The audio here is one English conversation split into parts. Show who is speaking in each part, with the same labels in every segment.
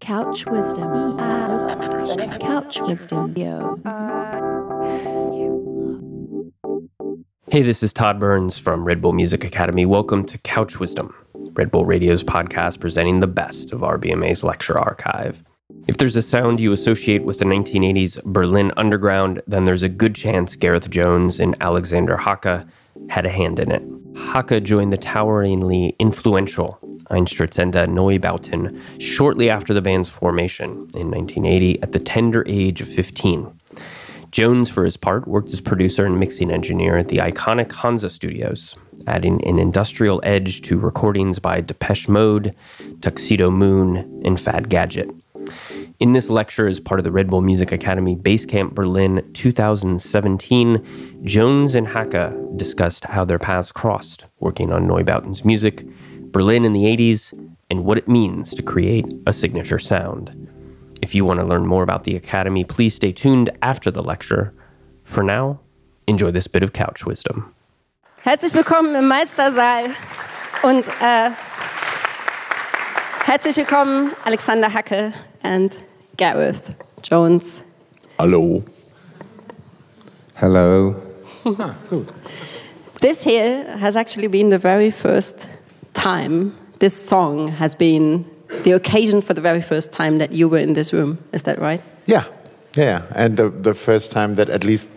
Speaker 1: Couch wisdom. Couch wisdom.
Speaker 2: Hey, this is Todd Burns from Red Bull Music Academy. Welcome to Couch Wisdom, Red Bull Radio's podcast presenting the best of RBMA's lecture archive. If there's a sound you associate with the 1980s Berlin Underground, then there's a good chance Gareth Jones and Alexander Hacke had a hand in it. Hacke joined the toweringly influential Einstürzende Neubauten shortly after the band's formation in 1980 at the tender age of 15. Jones, for his part, worked as producer and mixing engineer at the iconic Hansa Studios, adding an industrial edge to recordings by Depeche Mode, Tuxedomoon, and Fad Gadget. In this lecture, as part of the Red Bull Music Academy Basecamp Berlin 2017, Jones and Hacke discussed how their paths crossed, working on Neubauten's music, Berlin in the 80s, and what it means to create a signature sound. If you want to learn more about the Academy, please stay tuned after the lecture. For now, enjoy this bit of couch wisdom.
Speaker 3: Herzlich willkommen im Meistersaal und äh, herzlich willkommen Alexander Hacke and Gareth Jones.
Speaker 4: Hello.
Speaker 5: Hello.
Speaker 3: This here has actually been the very first time this song has been the occasion for the very first time that you were in this room. Is that right?
Speaker 4: Yeah, yeah, and the, the first time that at least,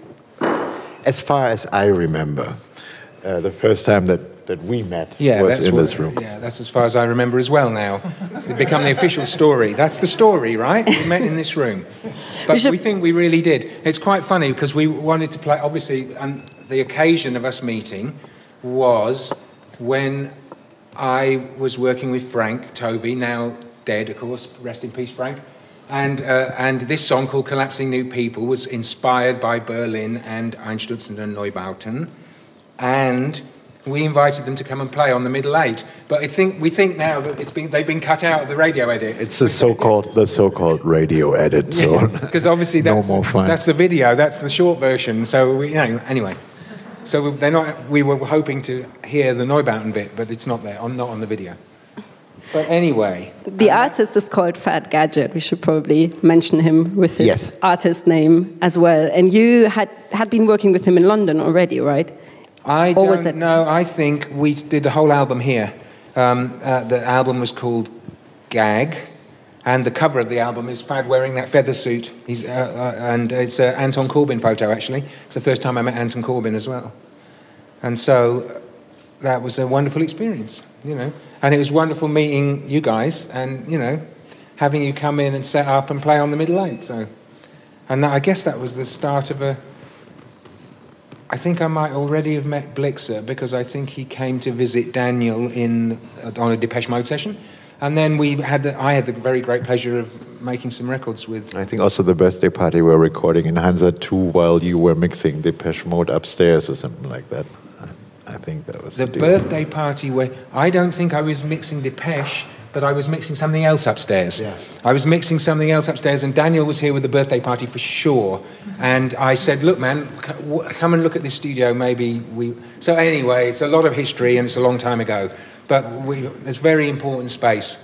Speaker 4: as far as I remember, uh, the first time that, that we met was in
Speaker 5: what-
Speaker 4: this room.
Speaker 5: Yeah, that's as far as I remember as well now. It's become the official story. That's the story, right? We met in this room. But
Speaker 3: should-
Speaker 5: we think we really did. It's quite funny because we wanted to play, obviously, and the occasion of us meeting was when I was working with Frank Tovey, now dead, of course, rest in peace, Frank. And, uh, and this song called Collapsing New People was inspired by Berlin and Einstürzende Neubauten. And we invited them to come and play on the Middle Eight. But I think, we think now that it's been, they've been cut out of the radio edit.
Speaker 4: It's the so-called the so-called radio edit. So
Speaker 5: Because obviously
Speaker 4: no
Speaker 5: that's,
Speaker 4: fun.
Speaker 5: that's the video, that's the short version. So, we, you know, anyway. So they're not, we were hoping to hear the Neubauten bit, but it's not there, on, not on the video. But anyway,
Speaker 3: The artist is called Fad Gadget. We should probably mention him with his
Speaker 4: Yes.
Speaker 3: artist name as well. And you had, had been working with him in London already, right?
Speaker 5: I
Speaker 3: Or
Speaker 5: don't know. I think we did the whole album here. Um, uh, the album was called Gag, and the cover of the album is Fad wearing that feather suit. He's, uh, uh, and it's an Anton Corbijn photo, actually. It's the first time I met Anton Corbijn as well. And so uh, that was a wonderful experience, you know. And it was wonderful meeting you guys and, you know, having you come in and set up and play on the Middle Eight. So, and that, I guess that was the start of a I think I might already have met Blixa because I think he came to visit Daniel in on a Depeche Mode session, and then we had the, I had the very great pleasure of making some records with.
Speaker 4: I think also the birthday party we were recording in Hansa 2 while you were mixing The Depeche Mode upstairs or something like that. I, I think that was
Speaker 5: The
Speaker 4: deal.
Speaker 5: birthday party where I don't think I was mixing Depeche, but I was mixing something else upstairs.
Speaker 4: Yeah.
Speaker 5: I was mixing something else upstairs, and Daniel was here with the birthday party for sure. And I said, "Look, man, come and look at this studio. Maybe we." So anyway, it's a lot of history, and it's a long time ago. But we, it's very important space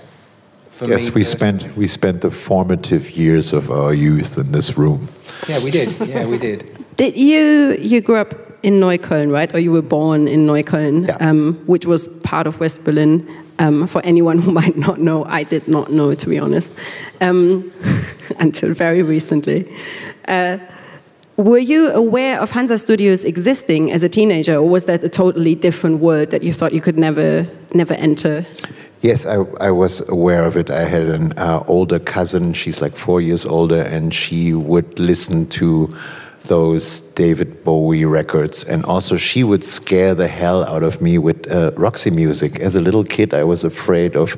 Speaker 5: for me.
Speaker 4: Yes, we spent we spent the formative years of our youth in this room.
Speaker 5: Yeah, we did. Yeah, we did.
Speaker 3: Did you you grew up in Neukölln, right? Or you were born in Neukölln,
Speaker 4: Yeah.
Speaker 3: um, which was part of West Berlin. Um, for anyone who might not know, I did not know, to be honest, um, until very recently. Uh, were you aware of Hansa Studios existing as a teenager, or was that a totally different world that you thought you could never, never enter?
Speaker 4: Yes, I, I was aware of it. I had an uh, older cousin. She's like four years older, and she would listen to those David Bowie records, and also she would scare the hell out of me with uh, Roxy music. As a little kid, I was afraid of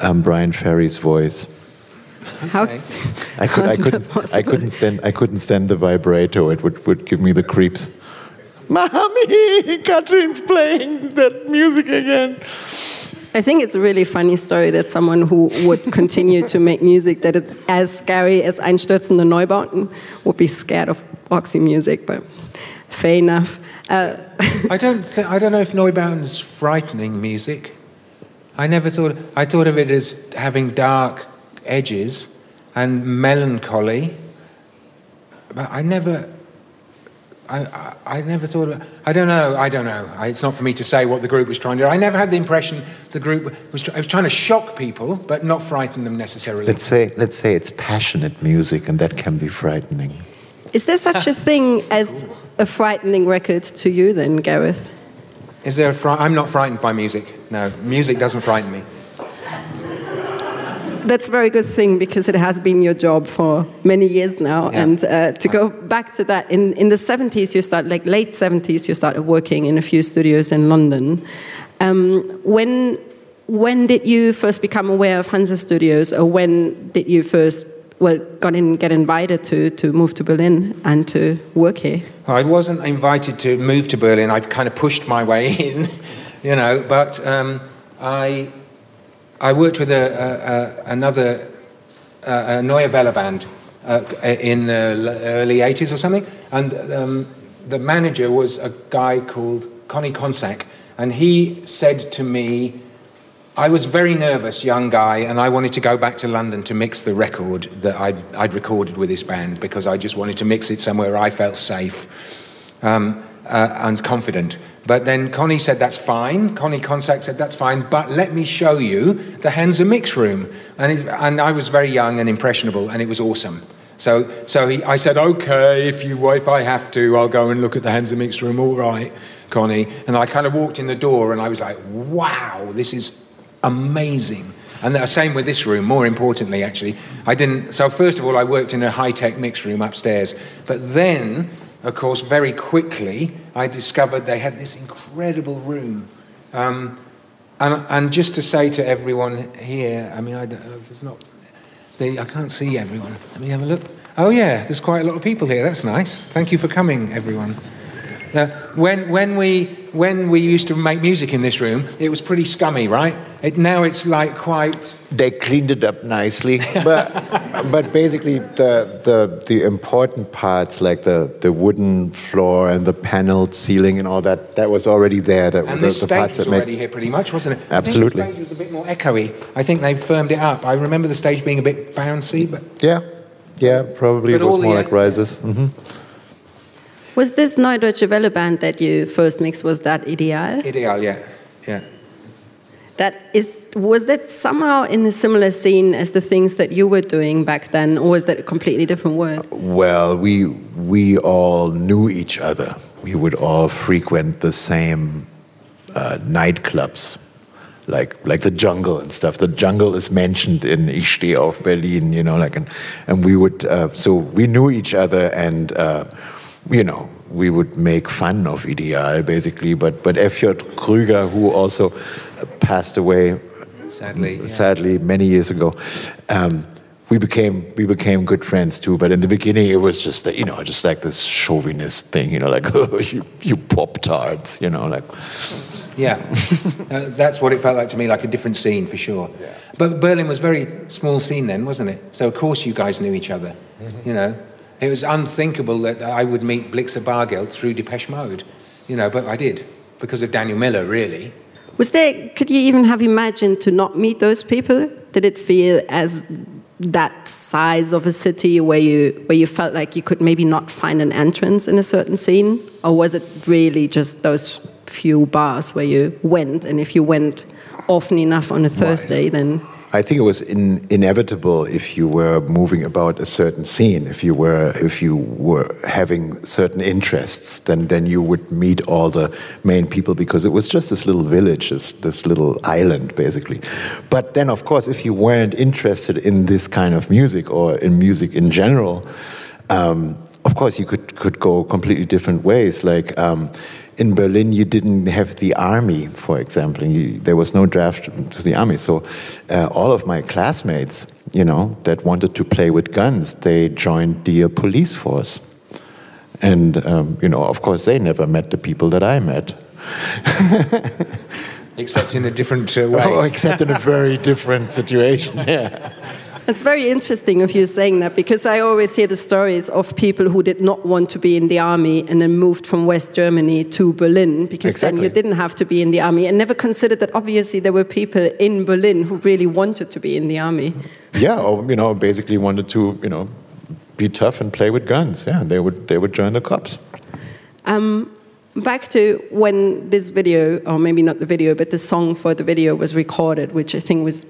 Speaker 4: um, Bryan Ferry's voice.
Speaker 3: How,
Speaker 4: I could. I couldn't. I couldn't stand, I couldn't stand the vibrato. It would, would give me the creeps. Mommy, Katherine's playing that music again.
Speaker 3: I think it's a really funny story that someone who would continue to make music that is as scary as Einstürzende Neubauten would be scared of Roxy music, but fair enough. Uh,
Speaker 5: I don't. Th- I don't know if Neubauten's frightening music. I never thought. I thought of it as having dark edges and melancholy. But I never. I, I, I never thought of. I don't know. I don't know. I, it's not for me to say what the group was trying to do. I never had the impression the group was, try, was trying to shock people, but not frighten them necessarily.
Speaker 4: Let's say, let's say it's passionate music, and that can be frightening.
Speaker 3: Is there such a thing as a frightening record to you, then, Gareth?
Speaker 5: Is there a fri- I'm not frightened by music. No, music doesn't frighten me.
Speaker 3: That's a very good thing because it has been your job for many years now.
Speaker 5: Yeah.
Speaker 3: And uh, to go back to that, in, in the 70s, you started, like late 70s, you started working in a few studios in London. Um, when, when did you first become aware of Hansa Studios, or when did you first, well, got in, get invited to, to move to Berlin and to work here?
Speaker 5: I wasn't invited to move to Berlin. I kind of pushed my way in, you know. But um, I, I worked with a, a, a, another uh, a Neue Welle band uh, in the early 80s or something. And um, the manager was a guy called Connie Konsak. And he said to me, I was very nervous, young guy, and I wanted to go back to London to mix the record that I'd, I'd recorded with this band because I just wanted to mix it somewhere I felt safe um, uh, and confident. But then Connie said, That's fine. Connie Konsak said, That's fine, but let me show you the Hansa mix room. And, and I was very young and impressionable, and it was awesome. So, so he, I said, Okay, if, you, if I have to, I'll go and look at the Hansa mix room. All right, Connie. And I kind of walked in the door, and I was like, Wow, this is amazing. And the same with this room, more importantly, actually. I didn't, so first of all, I worked in a high tech mix room upstairs. But then, of course, very quickly, I discovered they had this incredible room. Um, and, and just to say to everyone here, I mean, I, don't, there's not, I can't see everyone. Let me have a look. Oh, yeah, there's quite a lot of people here. That's nice. Thank you for coming, everyone. Uh, when, when, we, when we used to make music in this room, it was pretty scummy, right? It, now it's like quite.
Speaker 4: They cleaned it up nicely, but but basically the, the the important parts like the, the wooden floor and the paneled ceiling and all that that was already there. That
Speaker 5: And
Speaker 4: the,
Speaker 5: this
Speaker 4: the
Speaker 5: stage
Speaker 4: parts
Speaker 5: was
Speaker 4: that made
Speaker 5: already here pretty much, wasn't it?
Speaker 4: Absolutely.
Speaker 5: I think the stage was a bit more echoey. I think they've firmed it up. I remember the stage being a bit bouncy, but
Speaker 4: yeah yeah probably
Speaker 5: But
Speaker 4: it was more
Speaker 5: en-
Speaker 4: like rises. hmm
Speaker 3: Was this Neue Deutsche Welle band that you first mixed, was that Ideal?
Speaker 5: ideal, yeah, yeah.
Speaker 3: That is, was that somehow in a similar scene as the things that you were doing back then, or was that a completely different world?
Speaker 4: Well, we we all knew each other. We would all frequent the same uh, nightclubs, like like the Jungle and stuff. The Jungle is mentioned in Ich stehe auf Berlin, you know, like and and we would uh, so we knew each other and uh, you know we would make fun of Ideal basically. But but Effjot Krüger, who also passed away
Speaker 5: Sadly, yeah.
Speaker 4: sadly many years ago. Um, we became we became good friends too, but in the beginning it was just that, you know just like this chauvinist thing, you know, like oh you you pop tarts, you know, like
Speaker 5: Yeah, uh, that's what it felt like to me, like a different scene for sure. But Berlin was a very small scene then, wasn't it? So of course you guys knew each other.
Speaker 4: Mm-hmm.
Speaker 5: You know, it was unthinkable that I would meet Blixa Bargeld through Depeche Mode. You know, but I did because of Daniel Miller, really.
Speaker 3: Was there, could you even have imagined to not meet those people? Did it feel as that size of a city where you, where you felt like you could maybe not find an entrance in a certain scene? Or was it really just those few bars where you went, and if you went often enough on a Thursday, then
Speaker 4: I think it was in, inevitable if you were moving about a certain scene, if you were if you were having certain interests, then then you would meet all the main people because it was just this little village, this, this little island basically. But then of course, if you weren't interested in this kind of music or in music in general, um, of course you could could go completely different ways. Like um, in Berlin, you didn't have the army, for example. You, there was no draft to the army, so uh, all of my classmates, you know, that wanted to play with guns, they joined the uh, police force. And um, you know, of course, they never met the people that I met.
Speaker 5: Except in a different uh, way.
Speaker 4: Oh, except in a very different situation. Yeah.
Speaker 3: It's very interesting of you saying that because I always hear the stories of people who did not want to be in the army and then moved from West Germany to Berlin because
Speaker 4: Exactly.
Speaker 3: then you didn't have to be in the army and never considered that obviously there were people in Berlin who really wanted to be in the army.
Speaker 4: Yeah, or you know, basically wanted to you know be tough and play with guns. Yeah, they would they would join the cops.
Speaker 3: Um, back to when this video, or maybe not the video, but the song for the video was recorded, which I think was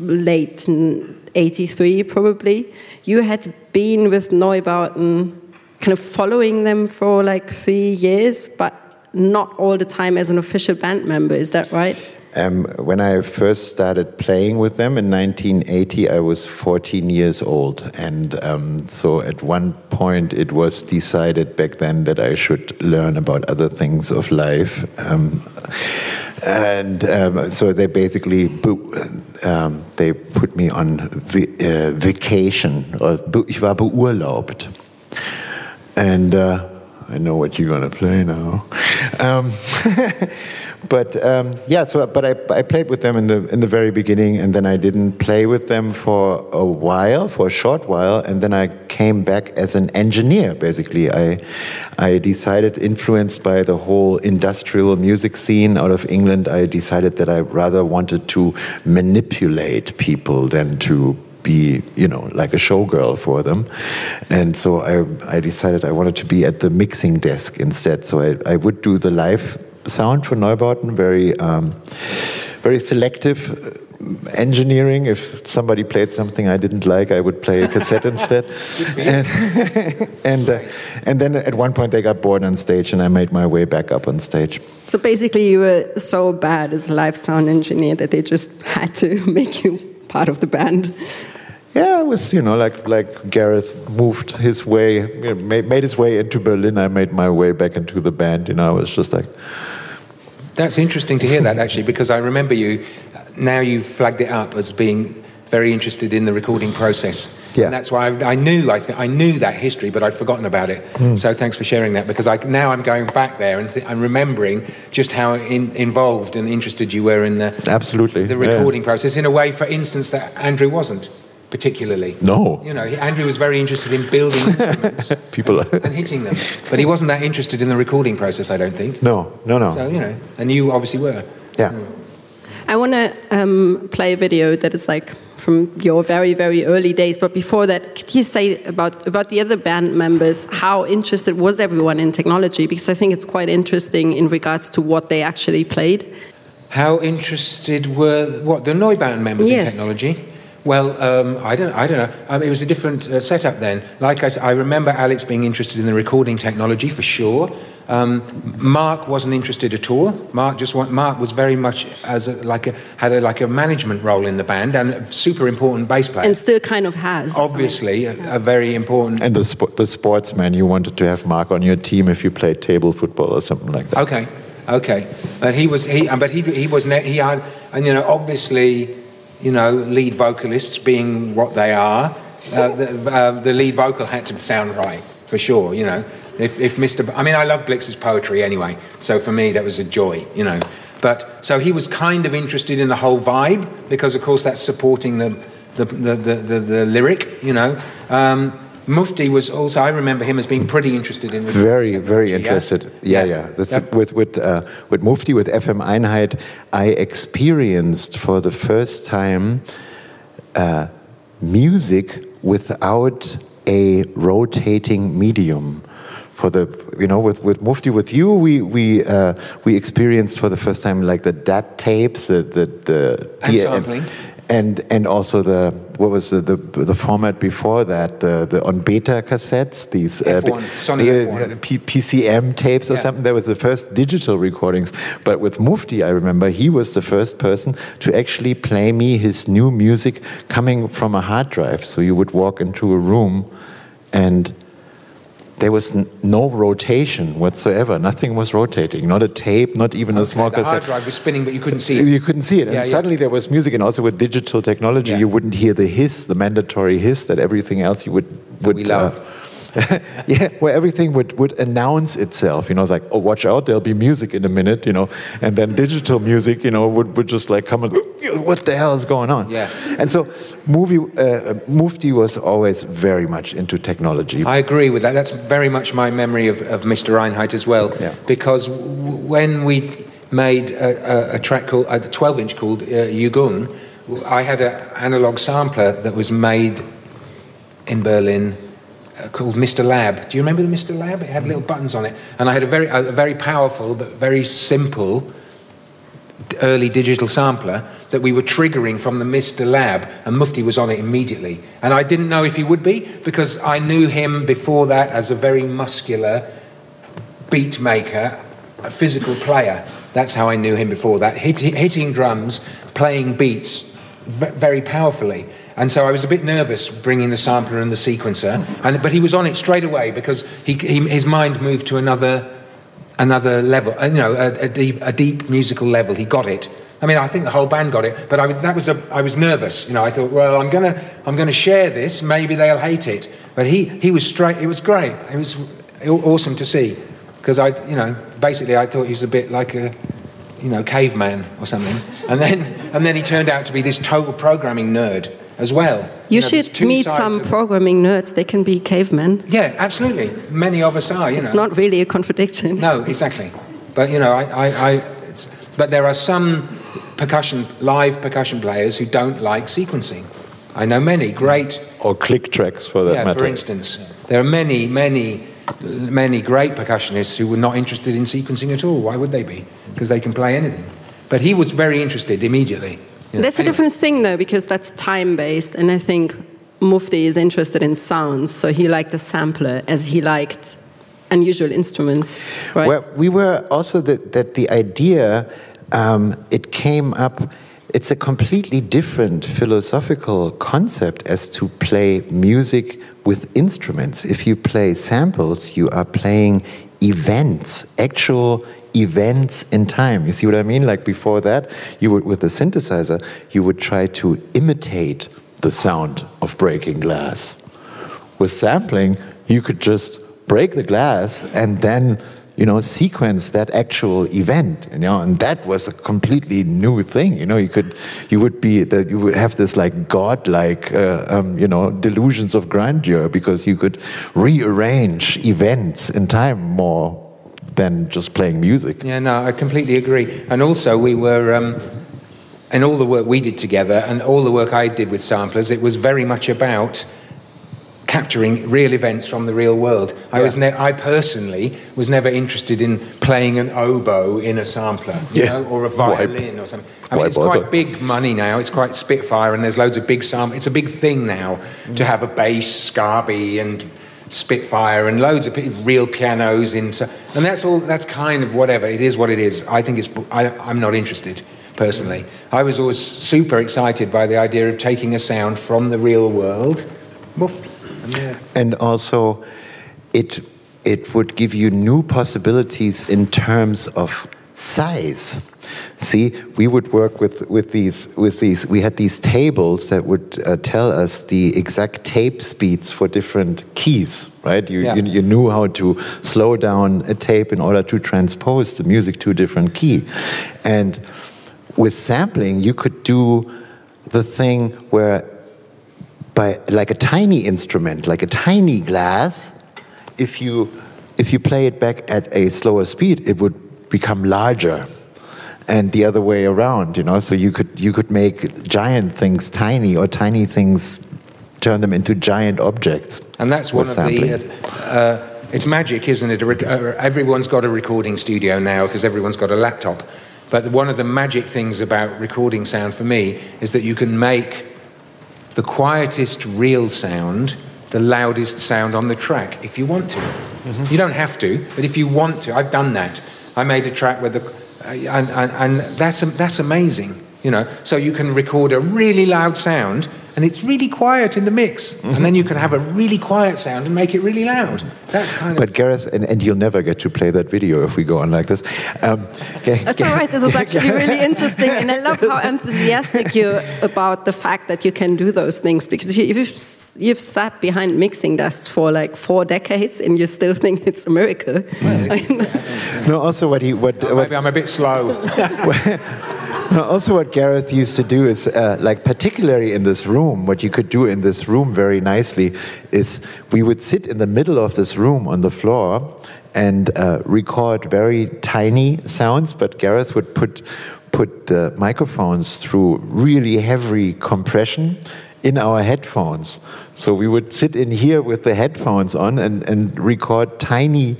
Speaker 3: late in 83 probably. You had been with Neubauten, kind of following them for like three years, but not all the time as an official band member, is that right?
Speaker 4: Um, when I first started playing with them in 1980, I was 14 years old, and um, so at one point it was decided back then that I should learn about other things of life. Um, and um, so they basically um, they put me on vi- uh, vacation, or ich war beurlaubt. And uh, I know what you're gonna play now. Um, but um, yeah, so but I, I played with them in the in the very beginning, and then I didn't play with them for a while, for a short while, and then I came back as an engineer. Basically, I I decided, influenced by the whole industrial music scene out of England, I decided that I rather wanted to manipulate people than to be, you know, like a showgirl for them. And so I, I decided I wanted to be at the mixing desk instead. So I, I would do the live sound for Neubauten, very, um, very selective uh, engineering. If somebody played something I didn't like, I would play a cassette instead. And, and, uh, and then at one point they got bored on stage and I made my way back up on stage.
Speaker 3: So basically, you were so bad as a live sound engineer that they just had to make you part of the band.
Speaker 4: Yeah, it was you know like like Gareth moved his way, you know, made, made his way into Berlin. I made my way back into the band. You know, I was just like,
Speaker 5: That's interesting to hear that actually, because I remember you. Now you've flagged it up as being very interested in the recording process.
Speaker 4: Yeah.
Speaker 5: And that's why I, I knew I, th- I knew that history, but I'd forgotten about it. Hmm. So thanks for sharing that because I, now I'm going back there and th- I'm remembering just how in, involved and interested you were in the
Speaker 4: absolutely
Speaker 5: the
Speaker 4: yeah.
Speaker 5: recording process. In a way, for instance, that Andrew wasn't particularly.
Speaker 4: No.
Speaker 5: You know, Andrew was very interested in building instruments
Speaker 4: People.
Speaker 5: and hitting them, but he wasn't that interested in the recording process. I don't think.
Speaker 4: no, no, no.
Speaker 5: So you know, and you obviously were.
Speaker 4: yeah.
Speaker 3: I want to um, play a video that is like from your very, very early days. But before that, could you say about, about the other band members, how interested was everyone in technology? Because I think it's quite interesting in regards to what they actually played.
Speaker 5: How interested were what the Neubauten members
Speaker 3: Yes.
Speaker 5: in technology? Well, um, I don't, I don't know. Um, it was a different uh, setup then. Like I said, I remember Alex being interested in the recording technology for sure. Um, Mark wasn't interested at all. Mark just want, Mark was very much as a, like a, had a, like a management role in the band and a super important bass player.
Speaker 3: And still kind of has.
Speaker 5: Obviously, a, a very important.
Speaker 4: And the sp- the sportsman, you wanted to have Mark on your team if you played table football or something like that.
Speaker 5: Okay, okay. But he was he, but he he was ne- he had and you know obviously, you know lead vocalists being what they are, uh, the, uh, the lead vocal had to sound right for sure. You know, if if Mr. B- I mean, I love Blix's poetry anyway, so for me that was a joy. You know, but so he was kind of interested in the whole vibe because of course that's supporting the the the the, the, the lyric. You know. Um, Mufti was also. I remember him as being pretty interested in.
Speaker 4: Very, very interested. Yeah, yeah. That's
Speaker 5: That-
Speaker 4: with with uh, with Mufti with FM Einheit. I experienced for the first time uh, music without a rotating medium. For the you know with with Mufti with you we we uh, we experienced for the first time like the DAT tapes the the, the
Speaker 5: And sampling.
Speaker 4: and and and also the what was the the, the format before that the, the on beta cassettes these
Speaker 5: F1, Sony
Speaker 4: uh,
Speaker 5: F1.
Speaker 4: P- PCM tapes or
Speaker 5: Yeah.
Speaker 4: something. That was the first digital recordings. But with Mufti, I remember he was the first person to actually play me his new music coming from a hard drive. So you would walk into a room and there was n- no rotation whatsoever. Nothing was rotating. Not a tape, not even a small
Speaker 5: the hard
Speaker 4: cassette.
Speaker 5: drive was spinning, but you couldn't see it.
Speaker 4: You couldn't see it. And
Speaker 5: Yeah,
Speaker 4: suddenly there was music, and also with digital technology,
Speaker 5: Yeah.
Speaker 4: you wouldn't hear the hiss, the mandatory hiss that everything else you would, would
Speaker 5: we love.
Speaker 4: yeah, where everything would, would announce itself, you know, like, oh, watch out, there'll be music in a minute, you know, and then digital music, you know, would, would just like come and, what the hell is going on?
Speaker 5: Yeah.
Speaker 4: And so, movie, uh, Mufti was always very much into technology.
Speaker 5: I agree with that. That's very much my memory of, of Mr. Reinhardt as well.
Speaker 4: Yeah.
Speaker 5: Because w- when we made a, a, a track called, a 12 inch called uh, Yü-Gung, I had an analog sampler that was made in Berlin Uh, called Mr. Lab. Do you remember the Mr. Lab? It had little buttons on it. And I had a very, a very powerful but very simple early digital sampler that we were triggering from the Mr. Lab, and Mufti was on it immediately. And I didn't know if he would be because I knew him before that as a very muscular beat maker, a physical player. That's how I knew him before that, hitting, hitting drums, playing beats very powerfully. And so I was a bit nervous bringing the sampler and the sequencer, and, but he was on it straight away because he, he, his mind moved to another another level, uh, you know, a, a, deep, a deep musical level. He got it. I mean, I think the whole band got it, but I was, that was a, I was nervous. You know, I thought, well, I'm gonna, I'm gonna share this. Maybe they'll hate it. But he, he was straight. It was great. It was awesome to see, because I, you know, basically I thought he was a bit like a, you know, caveman or something. And then, and then he turned out to be this total programming nerd as well.
Speaker 3: You,
Speaker 5: know,
Speaker 3: should meet some
Speaker 5: of-
Speaker 3: programming nerds. They can be cavemen.
Speaker 5: Yeah, absolutely. Many of us are. You
Speaker 3: It's
Speaker 5: know.
Speaker 3: not really a contradiction.
Speaker 5: No, exactly. But you know, I, I, I it's, but there are some percussion, live percussion players who don't like sequencing. I know many great.
Speaker 4: or click tracks for that
Speaker 5: yeah,
Speaker 4: matter.
Speaker 5: for instance, there are many, many, many great percussionists who were not interested in sequencing at all. Why would they be? Because they can play anything. But he was very interested immediately. You know.
Speaker 3: That's a different thing, though, because that's time based, and I think Mufti is interested in sounds, so he liked the sampler as he liked unusual instruments, right?
Speaker 4: Well, we were also that, that the idea um, it came up. It's a completely different philosophical concept as to play music with instruments. If you play samples, you are playing events, actual events in time. You see what I mean? Like before that, you would with the synthesizer, you would try to imitate the sound of breaking glass with sampling, you could just break the glass and then you know sequence that actual event you know and that was a completely new thing you know you could you would be that you would have this like godlike uh, um, you know delusions of grandeur because you could rearrange events in time more than just playing music
Speaker 5: Yeah, no, I completely agree. And also, we were, um, in all the work we did together and all the work I did with samplers, it was very much about capturing real events from the real world. I was, ne- I personally was never interested in playing an oboe in a sampler, you
Speaker 4: Yeah.
Speaker 5: know, or a
Speaker 4: Why-
Speaker 5: violin or something. I mean,
Speaker 4: why
Speaker 5: it's
Speaker 4: bother?
Speaker 5: quite big money now. It's quite Spitfire, and there's loads of big sam. It's a big thing now to have a bass, Scarby, and Spitfire, and loads of real pianos in. so- And that's all. That's kind of whatever. It is what it is. I think it's. I, I'm not interested personally. I was always super excited by the idea of taking a sound from the real world. Woof. And, yeah.
Speaker 4: and also it it would give you new possibilities in terms of size see we would work with with these with these we had these tables that would uh, tell us the exact tape speeds for different keys right you,
Speaker 5: Yeah.
Speaker 4: you you knew how to slow down a tape in order to transpose the music to a different key and with sampling you could do the thing where by like a tiny instrument, like a tiny glass, if you if you play it back at a slower speed, it would become larger, and the other way around. You know, so you could you could make giant things tiny, or tiny things turn them into giant objects.
Speaker 5: And that's one of
Speaker 4: sampling.
Speaker 5: the. Uh, uh, it's magic, isn't it? Uh, everyone's got a recording studio now because everyone's got a laptop. But one of the magic things about recording sound for me is that you can make the quietest real sound the loudest sound on the track if you want to. You don't have to, but if you want to, I've done that. I made a track with the, uh, and, and, and that's that's amazing, you know. So you can record a really loud sound, and it's really quiet in the mix. And then you can have a really quiet sound and make it really loud. That's kind of.
Speaker 4: But Gareth, and, and you'll never get to play that video if we go on like this. Um,
Speaker 3: That's all right. This is actually really interesting, and I love how enthusiastic you're about the fact that you can do those things because you, you've you've sat behind mixing desks for like four decades, and you still think it's a miracle.
Speaker 4: no, also what he what,
Speaker 5: Oh,
Speaker 4: what
Speaker 5: maybe I'm a bit slow.
Speaker 4: Also, what Gareth used to do is, uh, like, particularly in this room, what you could do in this room very nicely is we would sit in the middle of this room on the floor and uh, record very tiny sounds, but Gareth would put put the microphones through really heavy compression in our headphones. So we would sit in here with the headphones on and, and record tiny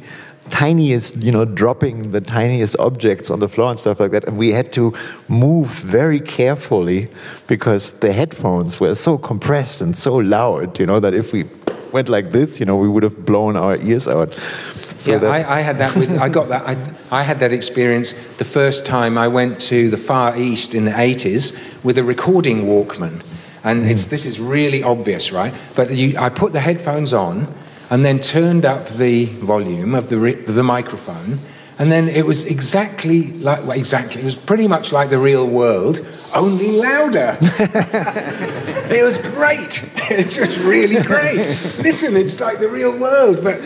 Speaker 4: tiniest, you know, dropping the tiniest objects on the floor and stuff like that. And we had to move very carefully because the headphones were so compressed and so loud, you know, that if we went like this, you know, we would have blown our ears out. So
Speaker 5: yeah, I, I had that with, I got that, I, I had that experience the first time I went to the Far East in the 80s with a recording Walkman. And it's, mm. this is really obvious, right? But you, I put the headphones on and then turned up the volume of the, ri- of the microphone. And then it was exactly like, well, exactly, it was pretty much like the real world, only louder. it was great. It was really great. Listen, it's like the real world, but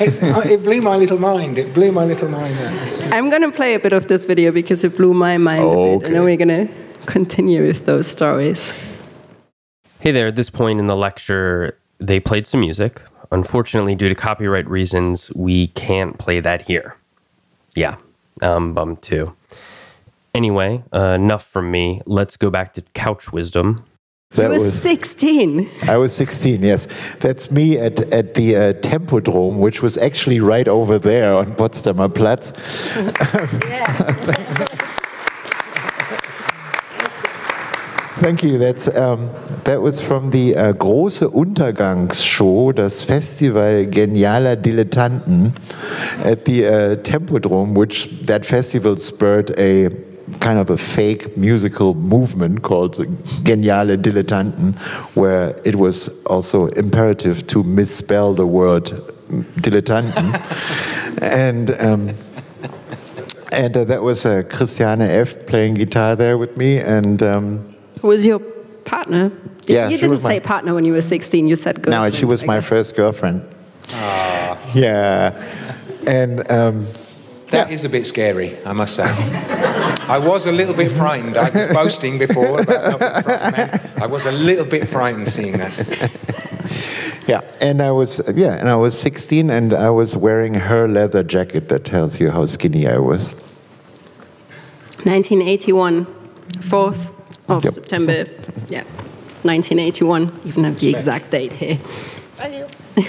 Speaker 5: it, uh, it blew my little mind. It blew my little mind.
Speaker 3: I'm going to play a bit of this video because it blew my mind a bit, and then we're going to continue with those stories.
Speaker 2: Hey there, at this point in the lecture, they played some music. Unfortunately, due to copyright reasons, we can't play that here. Yeah, I'm bummed too. Anyway, uh, enough from me. Let's go back to couch wisdom.
Speaker 3: He was,
Speaker 4: was
Speaker 3: 16.
Speaker 4: I was 16, yes. That's me at, at the uh, Tempodrome, which was actually right over there on Potsdamer Platz. Thank you. That's, um, that was from the uh, Große Untergangsshow, das Festival Genialer Dilettanten at the uh, Tempodrome, which that festival spurred a kind of a fake musical movement called Geniale Dilettanten, where it was also imperative to misspell the word Dilettanten. and um, and uh, that was uh, Christiane F. playing guitar there with me, and um,
Speaker 3: was your partner? Did-
Speaker 4: Yeah,
Speaker 3: you
Speaker 4: she
Speaker 3: didn't
Speaker 4: was my-
Speaker 3: say partner when you were 16, you said girlfriend.
Speaker 4: no, she was
Speaker 3: I
Speaker 4: my
Speaker 3: guess.
Speaker 4: first girlfriend. Ah Yeah, and um,
Speaker 5: That is a bit scary, I must say. I was a little bit frightened. I was boasting before about not frightened. I was a little bit frightened seeing that.
Speaker 4: yeah, and I was yeah, and I was 16, and I was wearing her leather jacket that tells you how skinny I was.
Speaker 3: 1981, 4th of
Speaker 4: Yep.
Speaker 3: September. Yeah, 1981. Even have the exact date here.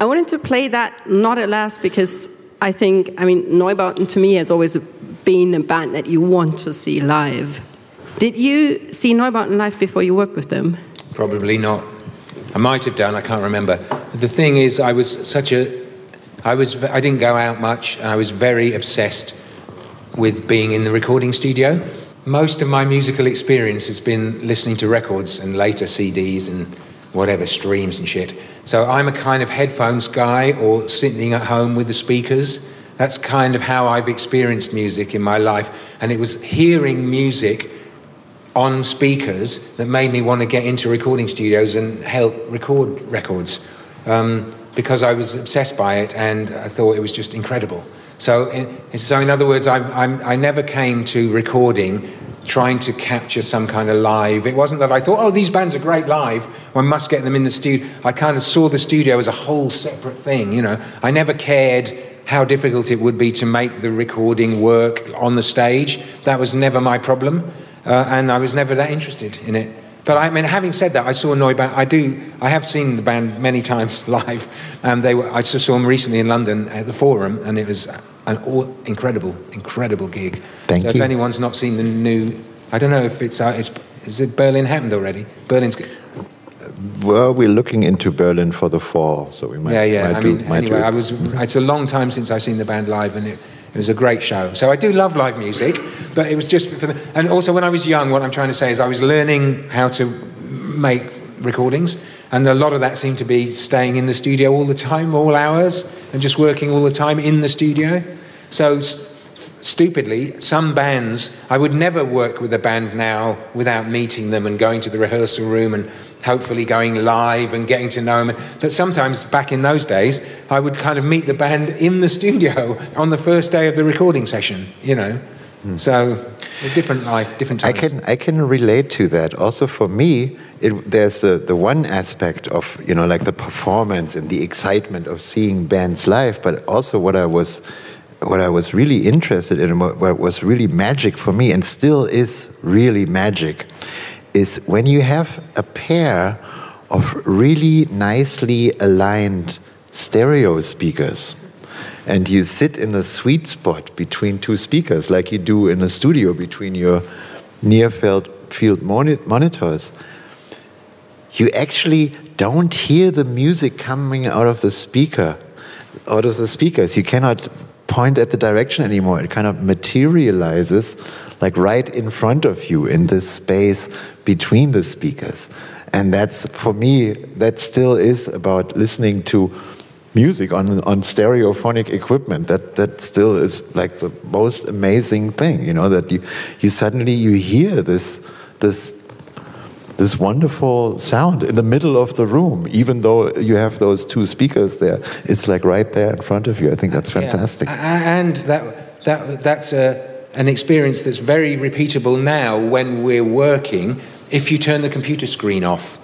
Speaker 3: I wanted to play that not at last because I think, I mean, Neubauten to me has always been a band that you want to see live. Did you see Neubauten live before you worked with them?
Speaker 5: Probably not. I might have done. I can't remember. The thing is, I was such a. I was. I didn't go out much, and I was very obsessed with being in the recording studio. Most of my musical experience has been listening to records and later CDs and whatever streams and shit. So I'm a kind of headphones guy or sitting at home with the speakers. That's kind of how I've experienced music in my life, and it was hearing music on speakers that made me want to get into recording studios and help record records um, because I was obsessed by it and I thought it was just incredible. So, in, so in other words, I, I'm, I never came to recording trying to capture some kind of live. It wasn't that I thought, oh, these bands are great live. I must get them in the studio. I kind of saw the studio as a whole separate thing. You know, I never cared how difficult it would be to make the recording work on the stage. That was never my problem uh, and I was never that interested in it. But I mean, having said that, I saw Neuband. I do. I have seen the band many times live, and they were. I just saw them recently in London at the Forum, and it was an all, incredible, incredible gig.
Speaker 4: Thank
Speaker 5: so
Speaker 4: you.
Speaker 5: if anyone's not seen the new, I don't know if it's. Uh, it's is it Berlin happened already? Berlin's.
Speaker 4: Well, we're looking into Berlin for the fall, so we might.
Speaker 5: Yeah, yeah.
Speaker 4: might
Speaker 5: I
Speaker 4: do-
Speaker 5: mean,
Speaker 4: might do
Speaker 5: anyway. I was. It's a long time since I've seen the band live, and it, it was a great show. So I do love live music, but it was just for the. And also, when I was young, what I'm trying to say is I was learning how to make recordings, and a lot of that seemed to be staying in the studio all the time, all hours, and just working all the time in the studio. So, st- stupidly, some bands, I would never work with a band now without meeting them and going to the rehearsal room and hopefully going live and getting to know them. But sometimes back in those days, I would kind of meet the band in the studio on the first day of the recording session, you know. Mm. So, a different life, different times.
Speaker 4: I can, I can relate to that. Also, for me, it, there's the, the one aspect of, you know, like the performance and the excitement of seeing bands live, but also what I was what I was really interested in, what was really magic for me, and still is really magic, is when you have a pair of really nicely aligned stereo speakers and you sit in the sweet spot between two speakers like you do in a studio between your near field monitors. You actually don't hear the music coming out of the speaker out of the speakers. You cannot point at the direction anymore. It kind of materializes like right in front of you in this space between the speakers. And that's, for me, that still is about listening to music on, on stereophonic equipment. That, that still is like the most amazing thing, you know, that you, you suddenly, you hear this, this this wonderful sound in the middle of the room, even though you have those two speakers there. It's like right there in front of you. I think that's fantastic.
Speaker 5: Yeah. And that, that, that's a, an experience that's very repeatable now when we're working if you turn the computer screen off.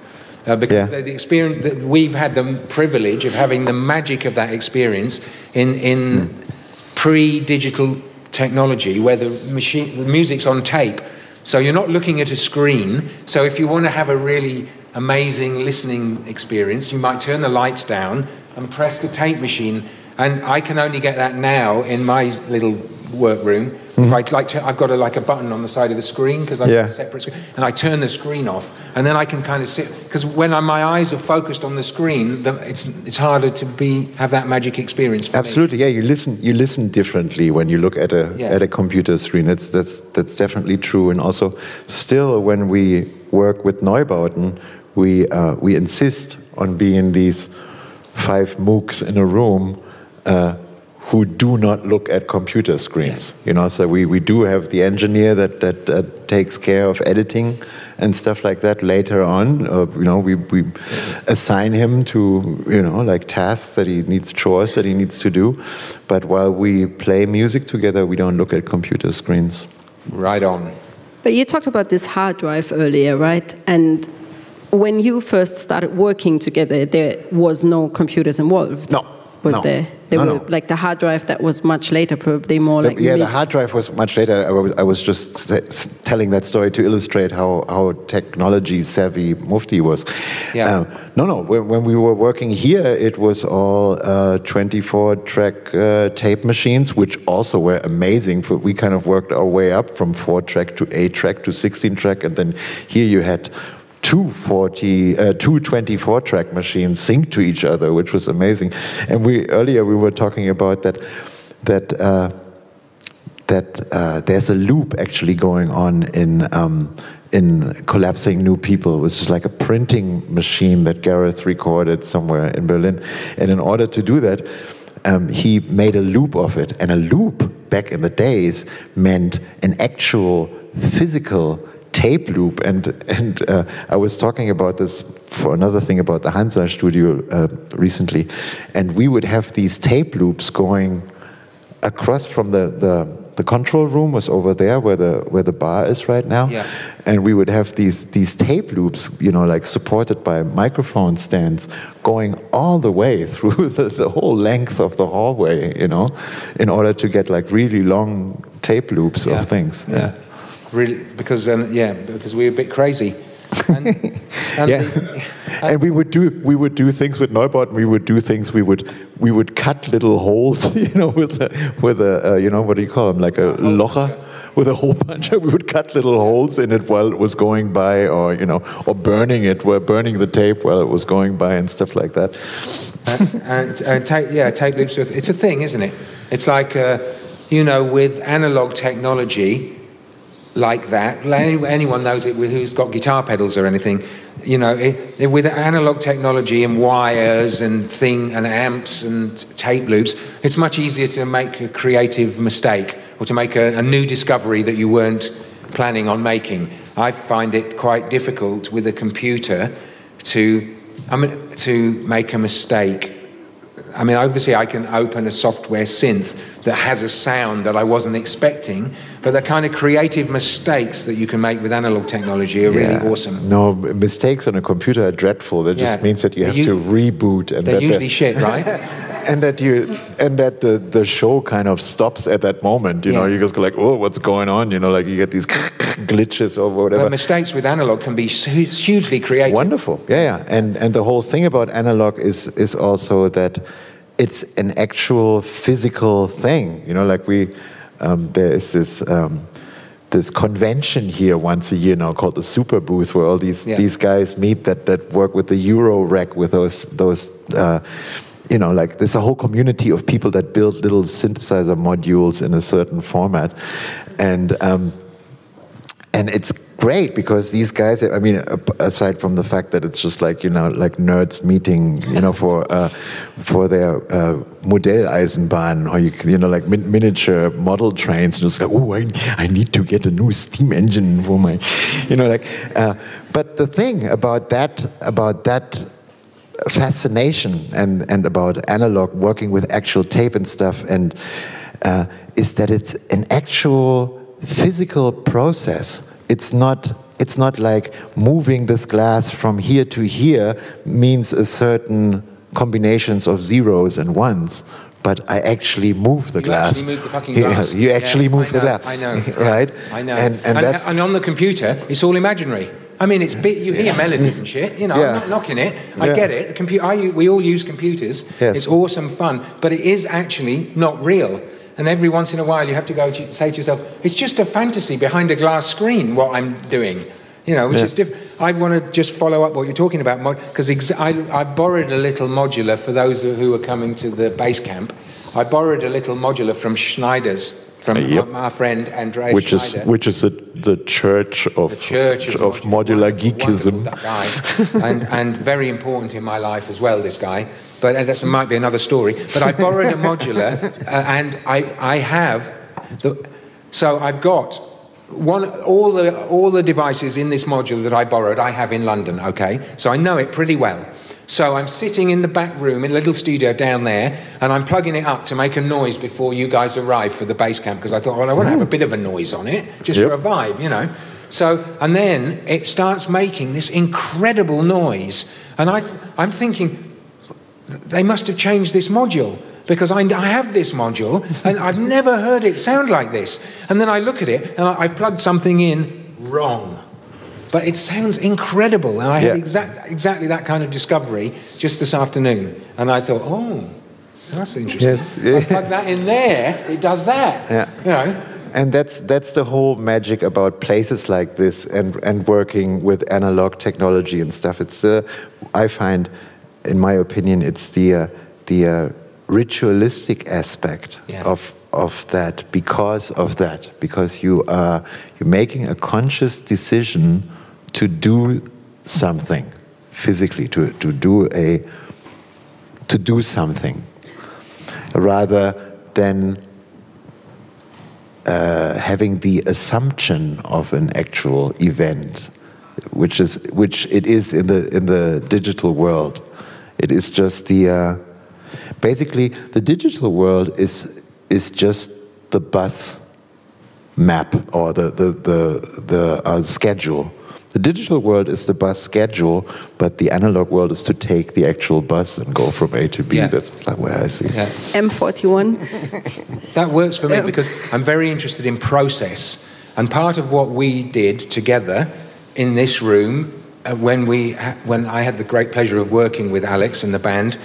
Speaker 5: Uh, because yeah. the, the, experience that we've had the privilege of having the magic of that experience in, in mm. pre-digital technology where the machine the music's on tape so you're not looking at a screen so if you want to have a really amazing listening experience you might turn the lights down and press the tape machine and I can only get that now in my little workroom. Mm-hmm. If I like to, I've got a, like a button on the side of the screen because I've yeah. got a separate screen, and I turn the screen off, and then I can kind of sit because when I, my eyes are focused on the screen, the, it's it's harder to be have that magic experience.
Speaker 4: Absolutely,
Speaker 5: me.
Speaker 4: yeah. You listen you listen differently when you look at a yeah. at a computer screen. That's that's that's definitely true, and also still when we work with Neubauten, we uh, we insist on being these five moocs in a room. Uh, who do not look at computer screens. You know, so we, we do have the engineer that, that, that takes care of editing and stuff like that later on. Uh, you know, we, we assign him to, you know, like tasks that he needs, chores that he needs to do. But while we play music together, we don't look at computer screens.
Speaker 5: Right on.
Speaker 3: But you talked about this hard drive earlier, right? And when you first started working together, there was no computers involved.
Speaker 4: No
Speaker 3: was
Speaker 4: no.
Speaker 3: there? There
Speaker 4: no,
Speaker 3: were
Speaker 4: no.
Speaker 3: like the hard drive that was much later, probably more
Speaker 4: the,
Speaker 3: like.
Speaker 4: Yeah, the hard drive was much later. I was, I was just telling that story to illustrate how, how technology savvy Mufti was.
Speaker 5: Yeah.
Speaker 4: Uh, no, no. When, when, we were working here, it was all uh, 24 track uh, tape machines, which also were amazing. For, we kind of worked our way up from four track to eight track to 16 track, and then here you had two 40, uh, two 24 track machines sync to each other, which was amazing. And we earlier we were talking about that that uh, that uh, there's a loop actually going on in. Um, in collapsing new people, which is like a printing machine that Gareth recorded somewhere in Berlin. And in order to do that, um, he made a loop of it. And a loop back in the days meant an actual physical tape loop. And, and uh, I was talking about this for another thing about the Hansa studio uh, recently. And we would have these tape loops going across from the, the, the control room was over there where the where the bar is right now
Speaker 5: yeah.
Speaker 4: and we would have these these tape loops you know like supported by microphone stands going all the way through the, the whole length of the hallway you know in order to get like really long tape loops
Speaker 5: yeah.
Speaker 4: of things
Speaker 5: yeah. yeah really because um, yeah because we were a bit crazy. And,
Speaker 4: and yeah, the, and we would do we would do things with Neubauten. We would do things. We would we would cut little holes, you know, with a, with a uh, you know what do you call them, like a locher with a hole puncher. We would cut little holes in it while it was going by, or you know, or burning it, or burning the tape while it was going by, and stuff like that.
Speaker 5: and, and tape, yeah, tape loops. It's a thing, isn't it? It's like uh, you know, with analog technology like that. Anyone knows it who's got guitar pedals or anything. you know, it, it- with analog technology and wires and thing and amps and tape loops, it's much easier to make a creative mistake or to make a, a new discovery that you weren't planning on making. I find it quite difficult with a computer to, I mean, to make a mistake. I mean, obviously, I can open a software synth that has a sound that I wasn't expecting, but the kind of creative mistakes that you can make with analog technology are really awesome.
Speaker 4: No, mistakes on a computer are dreadful. That just means that you have
Speaker 5: You-
Speaker 4: to reboot, and
Speaker 5: They're
Speaker 4: that
Speaker 5: usually
Speaker 4: the,
Speaker 5: shit, right?
Speaker 4: and that you and that the, the show kind of stops at that moment. You know,
Speaker 5: Yeah.
Speaker 4: you just go like, oh, what's going on? You know, like you get these glitches or whatever.
Speaker 5: But mistakes with analog can be hugely creative.
Speaker 4: Wonderful, yeah, yeah. And and the whole thing about analog is is also that it's an actual physical thing. You know, like we um, there is this. Um, this convention here once a year now called the Superbooth, where all these
Speaker 5: Yeah.
Speaker 4: these guys meet that that work with the Eurorack with those those. Uh, you know, like there's a whole community of people that build little synthesizer modules in a certain format, and um, and it's great because these guys i mean aside from the fact that it's just like you know like nerds meeting you know for uh, for their uh, modelleisenbahn or you, you know like min- miniature model trains and just like oh I, I need to get a new steam engine for my you know like uh, but the thing about that about that fascination and, and about analog working with actual tape and stuff and uh, is that it's an actual physical process it's not it's not like moving this glass from here to here means a certain combinations of zeros and ones but I actually move the
Speaker 5: You
Speaker 4: glass.
Speaker 5: actually move the fucking
Speaker 4: Yeah,
Speaker 5: glass.
Speaker 4: you actually
Speaker 5: Yeah,
Speaker 4: move the glass.
Speaker 5: I know.
Speaker 4: right?
Speaker 5: I know.
Speaker 4: And, and, that's
Speaker 5: and on the computer, it's all imaginary. I mean, it's bit, you hear melodies and shit. You know,
Speaker 4: Yeah.
Speaker 5: I'm not knocking it. I
Speaker 4: Yeah.
Speaker 5: get it. The computer. We all use computers.
Speaker 4: Yes.
Speaker 5: It's awesome fun, but it is actually not real. And every once in a while, you have to go to say to yourself, "It's just a fantasy behind a glass screen." What I'm doing. You know, which
Speaker 4: Yeah.
Speaker 5: is different. I want to just follow up what you're talking about, because ex- I, I borrowed a little modular for those who are coming to the base camp. I borrowed a little modular from Schneider's, from
Speaker 4: Yep.
Speaker 5: my, friend Andreas
Speaker 4: which is which is the, the church of
Speaker 5: the church of,
Speaker 4: of modular geekism.
Speaker 5: and, and very important in my life as well. This guy, but that might be another story. But I borrowed a modular, uh, and I I have the, so I've got. One, all the all the devices in this module that I borrowed, I have in London. Okay, so I know it pretty well. So I'm sitting in the back room in a little studio down there, and I'm plugging it up to make a noise before you guys arrive for the base camp because I thought, well, I want to have a bit of a noise on it just
Speaker 4: Yep.
Speaker 5: for a vibe, you know. So, and then it starts making this incredible noise, and I, th- I'm thinking, they must have changed this module because I, I have this module and I've never heard it sound like this. And then I look at it and I, I've plugged something in wrong. But it sounds incredible. And I had
Speaker 4: Yeah.
Speaker 5: exact, exactly that kind of discovery just this afternoon. And I thought, oh, that's interesting.
Speaker 4: Yes, yeah.
Speaker 5: I plug that in there, it does that.
Speaker 4: Yeah.
Speaker 5: You know?
Speaker 4: And that's that's the whole magic about places like this and and working with analog technology and stuff. It's the I find, in my opinion, it's the uh, the uh, ritualistic aspect
Speaker 5: Yeah.
Speaker 4: of of that because of that because you are you're making a conscious decision to do something physically to to do a to do something rather than uh, having the assumption of an actual event, which is which it is in the in the digital world. It is just the uh, basically the digital world is is just the bus map or the the the, the uh, schedule. The digital world is the bus schedule, but the analog world is to take the actual bus and go from A to B.
Speaker 5: Yeah.
Speaker 4: That's where I see.
Speaker 5: Yeah.
Speaker 3: M41.
Speaker 5: That works for me because I'm very interested in process. And part of what we did together in this room uh, when, we ha- when I had the great pleasure of working with Alex and the band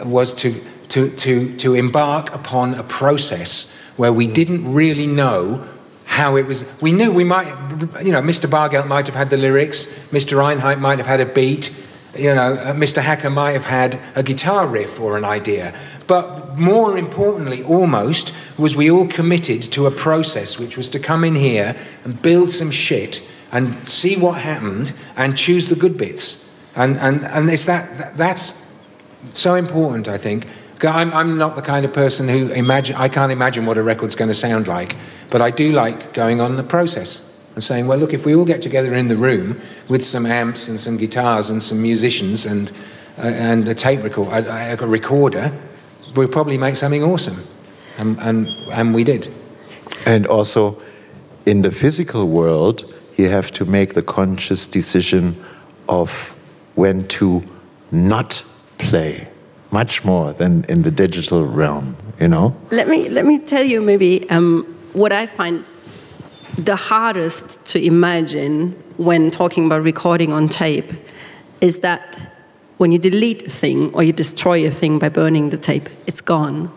Speaker 5: uh, was to, to, to, to embark upon a process where we didn't really know how it was. We knew we might, you know, Mr. Bargeld might have had the lyrics, Mr. Reinhardt might have had a beat, you know, uh, Mr. Hacker might have had a guitar riff or an idea. But more importantly, almost, was we all committed to a process which was to come in here and build some shit and see what happened and choose the good bits. And, and, and it's that, that's so important, I think. I'm, I'm not the kind of person who imagine, I can't imagine what a record's going to sound like, but I do like going on the process and saying, well, look, if we all get together in the room with some amps and some guitars and some musicians and, uh, and a tape record, a, a recorder, we'll probably make something awesome. And, and, and we did.
Speaker 4: And also, in the physical world, you have to make the conscious decision of when to not play much more than in the digital realm you know?
Speaker 3: Let me let me tell you maybe um, what i find the hardest to imagine when talking about recording on tape is that when you delete a thing or you destroy a thing by burning the tape it's gone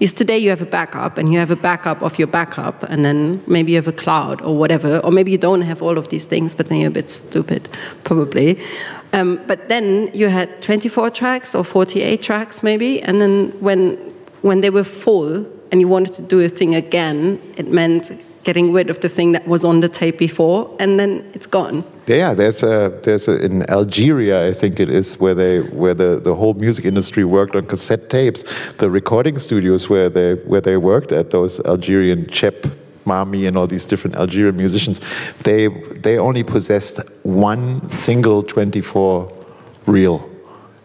Speaker 3: is today you have a backup and you have a backup of your backup and then maybe you have a cloud or whatever or maybe you don't have all of these things but then you're a bit stupid probably um, but then you had 24 tracks or 48 tracks maybe and then when when they were full and you wanted to do a thing again it meant getting rid of the thing that was on the tape before, and then it's gone.
Speaker 4: Yeah, there's a there's a, in Algeria, I think it is, where they where the, the whole music industry worked on cassette tapes. The recording studios where they where they worked at those Algerian Cheb Mami and all these different Algerian musicians, they they only possessed one single 24 reel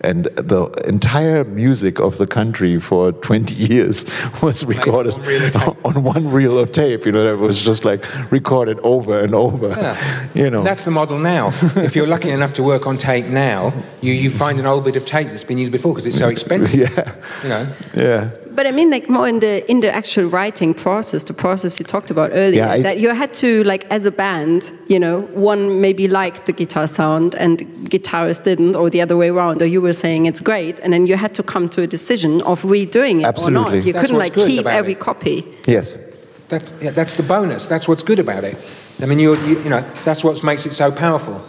Speaker 4: and the entire music of the country for 20 years was recorded on, on one reel of tape you know that was just like recorded over and over yeah. you know.
Speaker 5: That's the model now. If you're lucky enough to work on tape now you, you find an old bit of tape that's been used before because it's so expensive.
Speaker 4: Yeah.
Speaker 5: You know?
Speaker 4: Yeah
Speaker 3: but I mean, like more in the in the actual writing process, the process you talked about earlier, yeah, that you had to like as a band, you know, one maybe liked the guitar sound and the guitarist didn't, or the other way around, or you were saying it's great, and then you had to come to a decision of redoing it
Speaker 4: Absolutely.
Speaker 3: or not. You
Speaker 5: that's
Speaker 3: couldn't like keep every
Speaker 5: it.
Speaker 3: copy.
Speaker 4: Yes.
Speaker 5: That, yeah, that's the bonus. That's what's good about it. I mean, you, you, you know, that's what makes it so powerful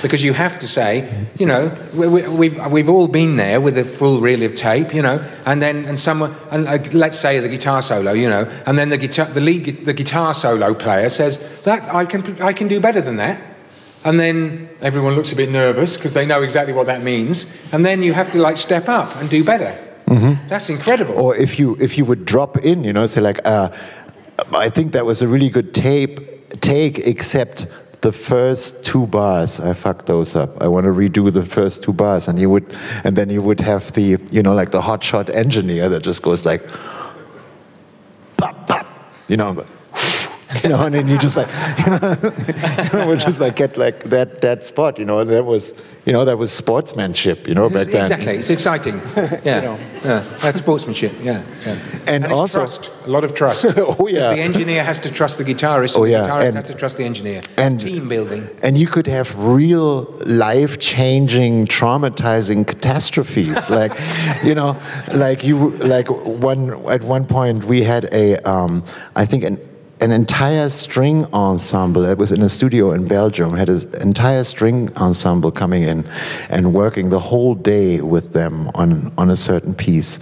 Speaker 5: because you have to say, you know, we, have we've, we've all been there with a full reel of tape, you know, and then and someone, and uh, let's say the guitar solo, you know, and then the guitar, the lead, the guitar solo player says that I can, I can do better than that, and then everyone looks a bit nervous because they know exactly what that means, and then you have to like step up and do better. Mm-hmm. That's incredible.
Speaker 4: Or if you if you would drop in, you know, say like, uh, I think that was a really good tape take, except the first two bars i fucked those up. I want to redo the first two bars and you would and then you would have the you know like the hotshot engineer that just goes like pop pop you know you know, and then you just like, you know, we just like get like that that spot, you know, that was, you know, that was sportsmanship, you know, back
Speaker 5: then. Exactly, it's exciting. Yeah, you know. yeah, that's sportsmanship. Yeah, yeah.
Speaker 4: And,
Speaker 5: and
Speaker 4: also
Speaker 5: trust, a lot of trust.
Speaker 4: oh yeah,
Speaker 5: the engineer has to trust the guitarist.
Speaker 4: Oh
Speaker 5: yeah,
Speaker 4: the
Speaker 5: guitarist
Speaker 4: and,
Speaker 5: has to trust the engineer. It's
Speaker 4: and
Speaker 5: team building.
Speaker 4: And you could have real life-changing, traumatizing catastrophes, like, you know, like you, like one at one point we had a, um, I think an an entire string ensemble. that was in a studio in Belgium. Had an entire string ensemble coming in and working the whole day with them on on a certain piece,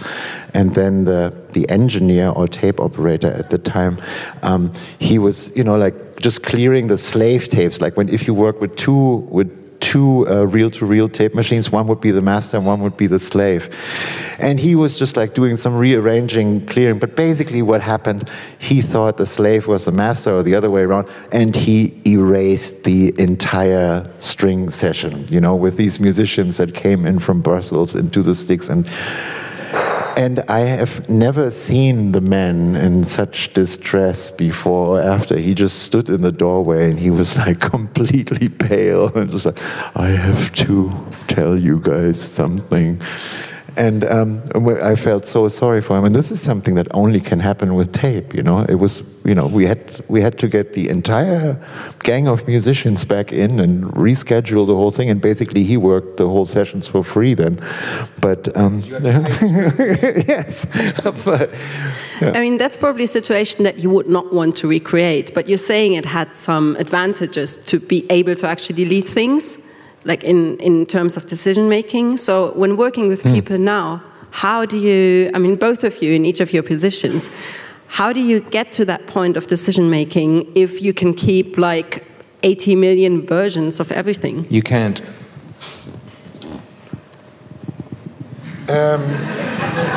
Speaker 4: and then the the engineer or tape operator at the time, um, he was you know like just clearing the slave tapes. Like when if you work with two with two uh, reel-to-reel tape machines. One would be the master, and one would be the slave. And he was just like doing some rearranging, clearing. But basically, what happened? He thought the slave was the master, or the other way around, and he erased the entire string session. You know, with these musicians that came in from Brussels into the sticks and and I have never seen the man in such distress before or after. He just stood in the doorway and he was like completely pale and just like, I have to tell you guys something. And um, I felt so sorry for him. And this is something that only can happen with tape. You know, it was you know we had we had to get the entire gang of musicians back in and reschedule the whole thing. And basically, he worked the whole sessions for free then. But um, yes, but,
Speaker 3: yeah. I mean that's probably a situation that you would not want to recreate. But you're saying it had some advantages to be able to actually delete things like in, in terms of decision making. So when working with mm. people now, how do you, I mean, both of you in each of your positions, how do you get to that point of decision making if you can keep like 80 million versions of everything.
Speaker 5: You can't.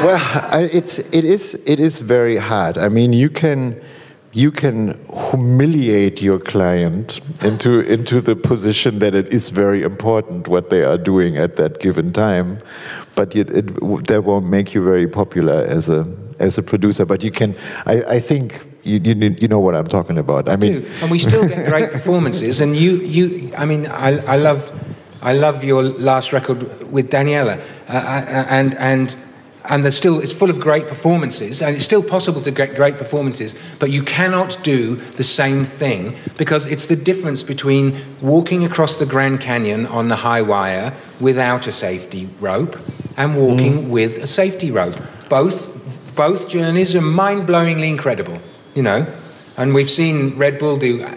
Speaker 4: Well, I, it's it is it is very hard. I mean, you can you can humiliate your client into into the position that it is very important what they are doing at that given time, but it, it that won't make you very popular as a as a producer. But you can, I, I think. You, you, you know what I'm talking about. I mean,
Speaker 5: do, and we still get great performances. And you, you, I mean, I, I love, I love your last record with Daniela, uh, uh, and and and there's still it's full of great performances, and it's still possible to get great performances. But you cannot do the same thing because it's the difference between walking across the Grand Canyon on the high wire without a safety rope and walking with a safety rope. Both both journeys are mind-blowingly incredible, you know. And we've seen Red Bull do uh,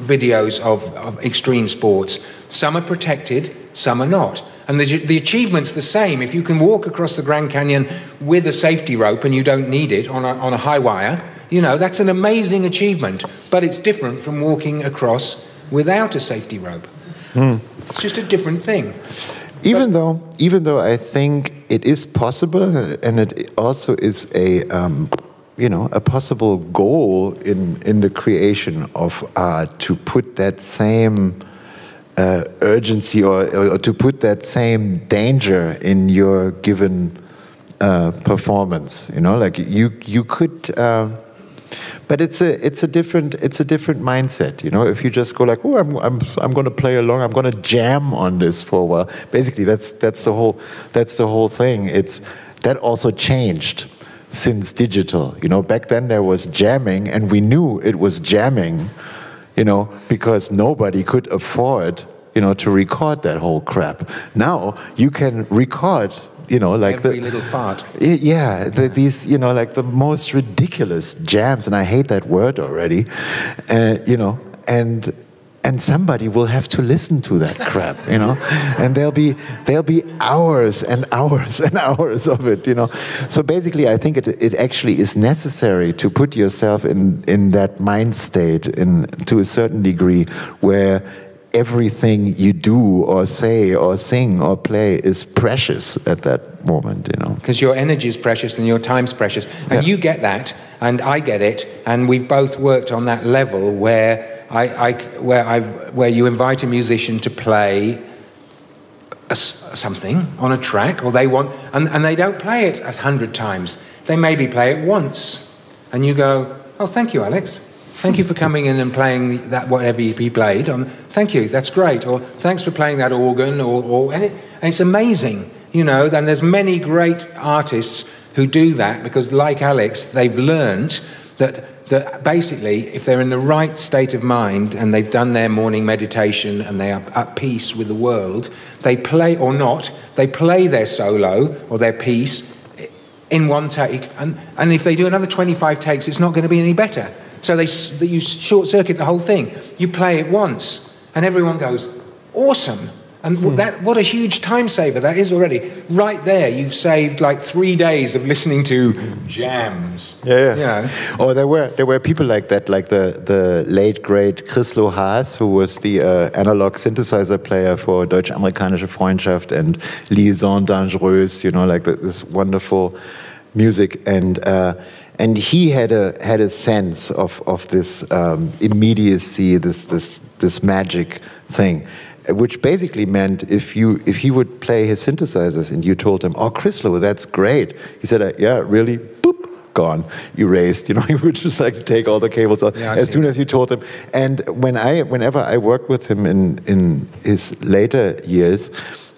Speaker 5: videos of, of extreme sports. Some are protected, some are not. And the, the achievement's the same. If you can walk across the Grand Canyon with a safety rope and you don't need it on a, on a high wire, you know, that's an amazing achievement. But it's different from walking across without a safety rope. It's just a different thing.
Speaker 4: even though even though I think it is possible and it also is a um, you know a possible goal in in the creation of art to put that same uh, urgency or, or to put that same danger in your given uh, performance you know like you you could uh, but it's a it's a different it's a different mindset you know. If you just go like oh i'm i'm, I'm going to play along i'm going to jam on this for a while basically that's that's the whole that's the whole thing. It's that also changed since digital you know. Back then there was jamming and we knew it was jamming you know because nobody could afford you know to record that whole crap now you can record you know like
Speaker 5: Every
Speaker 4: the
Speaker 5: little fart.
Speaker 4: I- Yeah, the, these you know like the most ridiculous jams, and I hate that word already. Uh, you know, and and somebody will have to listen to that crap, you know, and there'll be there'll be hours and hours and hours of it, you know. So basically, I think it it actually is necessary to put yourself in in that mind state in to a certain degree where everything you do or say or sing or play is precious at that moment, you know.
Speaker 5: because your energy is precious and your time's precious and
Speaker 4: Yeah.
Speaker 5: you get that and i get it and we've both worked on that level where I, I where i've where you invite a musician to play a something on a track or they want and, and they don't play it a hundred times. They maybe play it once and you go oh thank you alex. Thank you for coming in and playing that whatever he played on thank you that's great or thanks for playing that organ or, or and, it, and it's amazing you know then there's many great artists who do that because like alex they've learned that that basically if they're in the right state of mind and they've done their morning meditation and they are at peace with the world they play or not they play their solo or their piece in one take, and, and if they do another 25 takes, it's not going to be any better. So they, you short circuit the whole thing. You play it once, and everyone goes, awesome. And
Speaker 4: Hmm.
Speaker 5: that, what a huge time saver that is already. Right there, you've saved like three days of listening to jams.
Speaker 4: Yeah, yeah.
Speaker 5: You know?
Speaker 4: Oh, there were there were people like that, like the the late great Chrislo Haas, who was the uh, analog synthesizer player for Deutsch-Amerikanische Freundschaft and Liaisons Dangereuses. You know, like the, this wonderful music, and uh, and he had a had a sense of of this um, immediacy, this this this magic thing. Which basically meant if you if he would play his synthesizers and you told him, "Oh, Chrislo, that's great," he said, uh, "Yeah, really." Boop, gone, erased. You know, he would just like take all the cables off
Speaker 5: Yeah,
Speaker 4: as soon as you told him. And when I, whenever I worked with him in in his later years,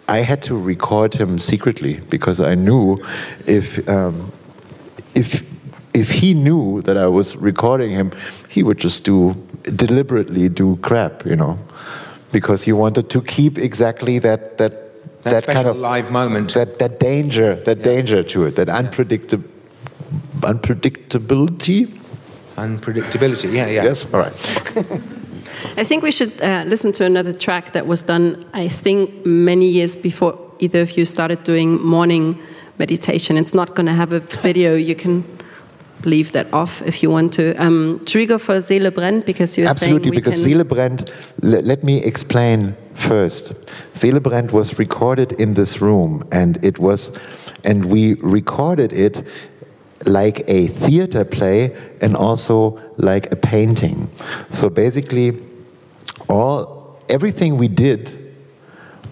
Speaker 4: I had to record him secretly because I knew if um, if if he knew that I was recording him, he would just do deliberately do crap, you know, because he wanted to keep exactly that that
Speaker 5: That,
Speaker 4: kind
Speaker 5: special
Speaker 4: of
Speaker 5: live moment.
Speaker 4: that that danger, that danger to it, that unpredictable unpredictability.
Speaker 5: Unpredictability, yeah, yeah.
Speaker 4: Yes, all right.
Speaker 3: I think we should uh, listen to another track that was done, I think, many years before either of you started doing morning meditation. It's not going to have a video. You can leave that off if you want to. Um, trigger for Seele brennt because you're
Speaker 4: Absolutely, because Seele brennt, le- let me explain first. Seele brennt was recorded in this room, and it was, and we recorded it like a theater play and also like a painting. So basically, all everything we did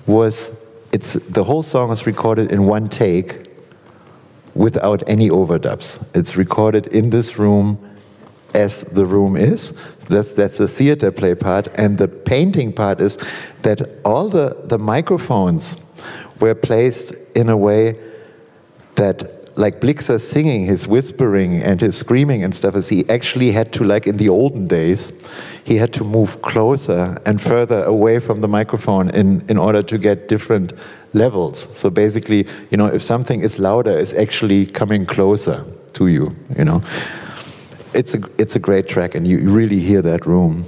Speaker 4: was it's the whole song was recorded in one take without any overdubs. It's recorded in this room as the room is. That's that's the theater play part, and the painting part is that all the the microphones were placed in a way that like Blixa singing, his whispering and his screaming and stuff, is he actually had to, like in the olden days, he had to move closer and further away from the microphone in, in order to get different levels. So basically, you know, if something is louder, it's actually coming closer to you, you know. It's a, it's a great track, and you really hear that room.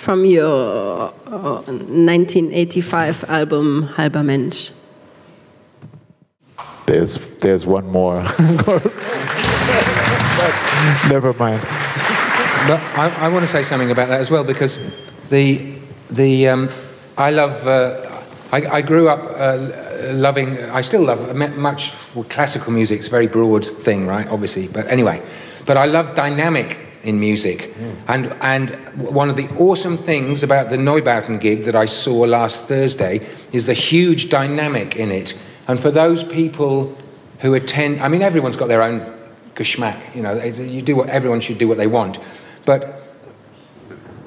Speaker 3: from your uh, 1985 album Halber Mensch.
Speaker 4: There's, there's one more. of course. But Never mind.
Speaker 5: But I, I want to say something about that as well because the the um, I love. Uh, I, I grew up uh, loving. I still love much well, classical music. It's a very broad thing, right? Obviously, but anyway. But I love dynamic in music, and and one of the awesome things about the Neubauten gig that I saw last Thursday is the huge dynamic in it. And for those people who attend, I mean, everyone's got their own geschmack. You know, you do what everyone should do what they want, but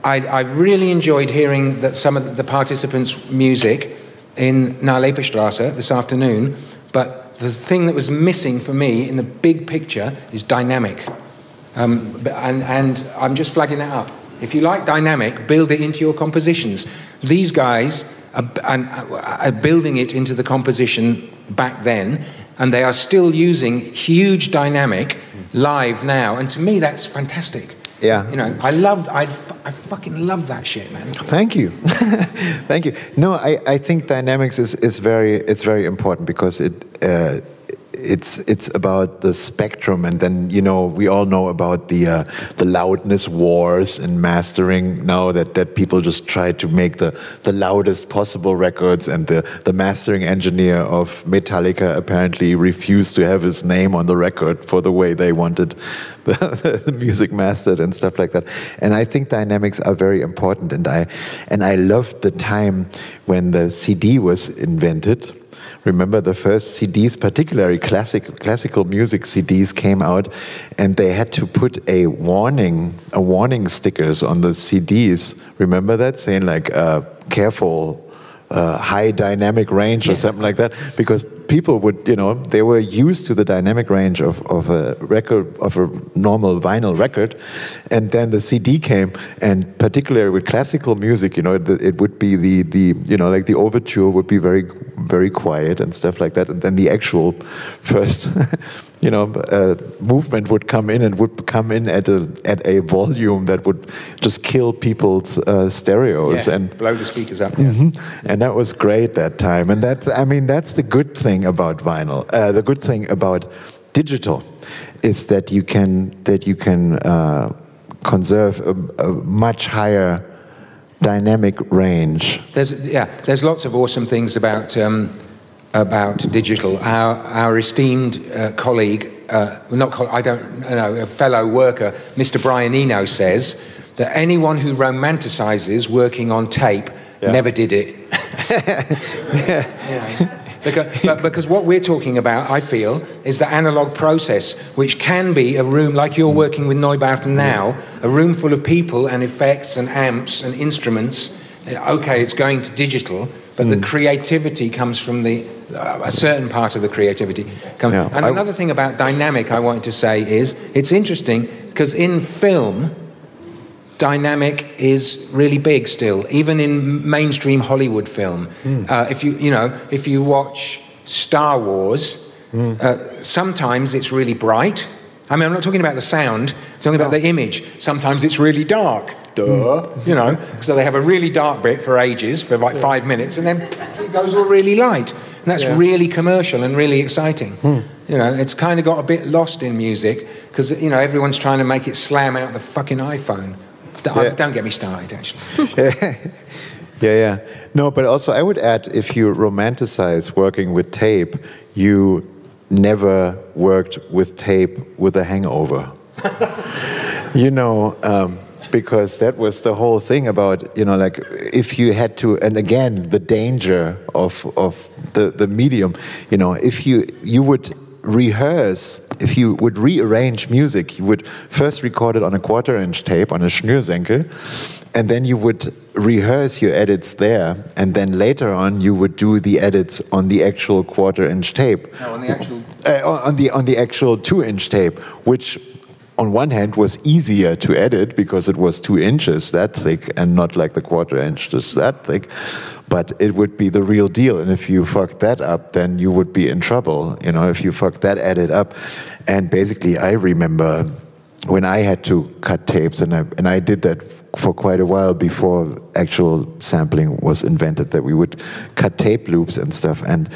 Speaker 5: I, really enjoyed hearing that some of the participants' music in Nalepastrasse this afternoon. But the thing that was missing for me in the big picture is dynamic. Um, and, and I'm just flagging that up. If you like dynamic, build it into your compositions. These guys and, uh, building it into the composition back then, and they are still using huge dynamic live now. And to me, that's fantastic.
Speaker 4: Yeah.
Speaker 5: You know, I love, I fucking love that shit, man.
Speaker 4: Thank you, thank you. No, I, I think dynamics is, is very it's very important because it uh, it's it's about the spectrum, and then you know we all know about the uh, the loudness wars and mastering now that, that people just try to make the, the loudest possible records, and the, the mastering engineer of Metallica apparently refused to have his name on the record for the way they wanted the, the music mastered and stuff like that. And I think dynamics are very important. And I and I loved the time when the CD was invented. Remember the first CDs, particularly classic classical music CDs, came out, and they had to put a warning, a warning stickers on the CDs. Remember that saying like, uh, "Careful." uh, high dynamic range or something like that because people would you know they were used to the dynamic range of, of a record of a normal vinyl record and then the cd came and particularly with classical music you know it, it would be the the you know like the overture would be very very quiet and stuff like that and then the actual first you know uh, movement would come in and would come in at a at a volume that would just kill people's uh, stereos
Speaker 5: Yeah,
Speaker 4: and
Speaker 5: blow the speakers up.
Speaker 4: Mhm. And that was great that time. And that's, I mean, that's the good thing about vinyl. Uh, the good thing about digital is that you can that you can uh, conserve a, a much higher dynamic range.
Speaker 5: There's yeah, there's lots of awesome things about um, about digital. Our our esteemed uh, colleague, uh, not I don't know, a fellow worker, Mr. Brian Eno says that anyone who romanticizes working on tape
Speaker 4: Yeah.
Speaker 5: never did it. You know, because, but because what we're talking about, I feel, is the analog process, which can be a room like you're working with Neubauten now, a room full of people and effects and amps and instruments. Uh, Okay, it's going to digital, but the creativity comes from the uh, a certain part of the creativity. Comes,
Speaker 4: Yeah,
Speaker 5: and
Speaker 4: I-
Speaker 5: another thing about dynamic I wanted to say is it's interesting because in film dynamic is really big still, even in mainstream Hollywood film. Uh, if you you know if you watch Star Wars, uh, sometimes it's really bright. I mean, I'm not talking about the sound. I'm talking about the image. Sometimes it's really dark. Duh. You know, so they have a really dark bit for ages, for like five minutes, and then it goes all really light. And that's really commercial and really exciting. You know, it's kind of got a bit lost in music because you know everyone's trying to make it slam out the fucking iPhone.
Speaker 4: Yeah.
Speaker 5: Don't get me started, actually.
Speaker 4: Yeah, yeah. No, but also I would add if you romanticize working with tape, you never worked with tape with a hangover. you know, um, because that was the whole thing about, you know, like if you had to, and again, the danger of, of the, the medium, you know, if you, you would rehearse, if you would rearrange music, you would first record it on a quarter inch tape, on a Schnürsenkel, and then you would rehearse your edits there, and then later on you would do the edits on the actual quarter inch tape.
Speaker 5: No, on the actual.
Speaker 4: Uh, on- the on the actual two inch tape, which on one hand was easier to edit because it was two inches that thick and not like the quarter inch just that thick, but it would be the real deal. And if you fucked that up, then you would be in trouble. You know, if you fucked that edit up, and basically, I remember when I had to cut tapes, and I and I did that for quite a while before actual sampling was invented. That we would cut tape loops and stuff, and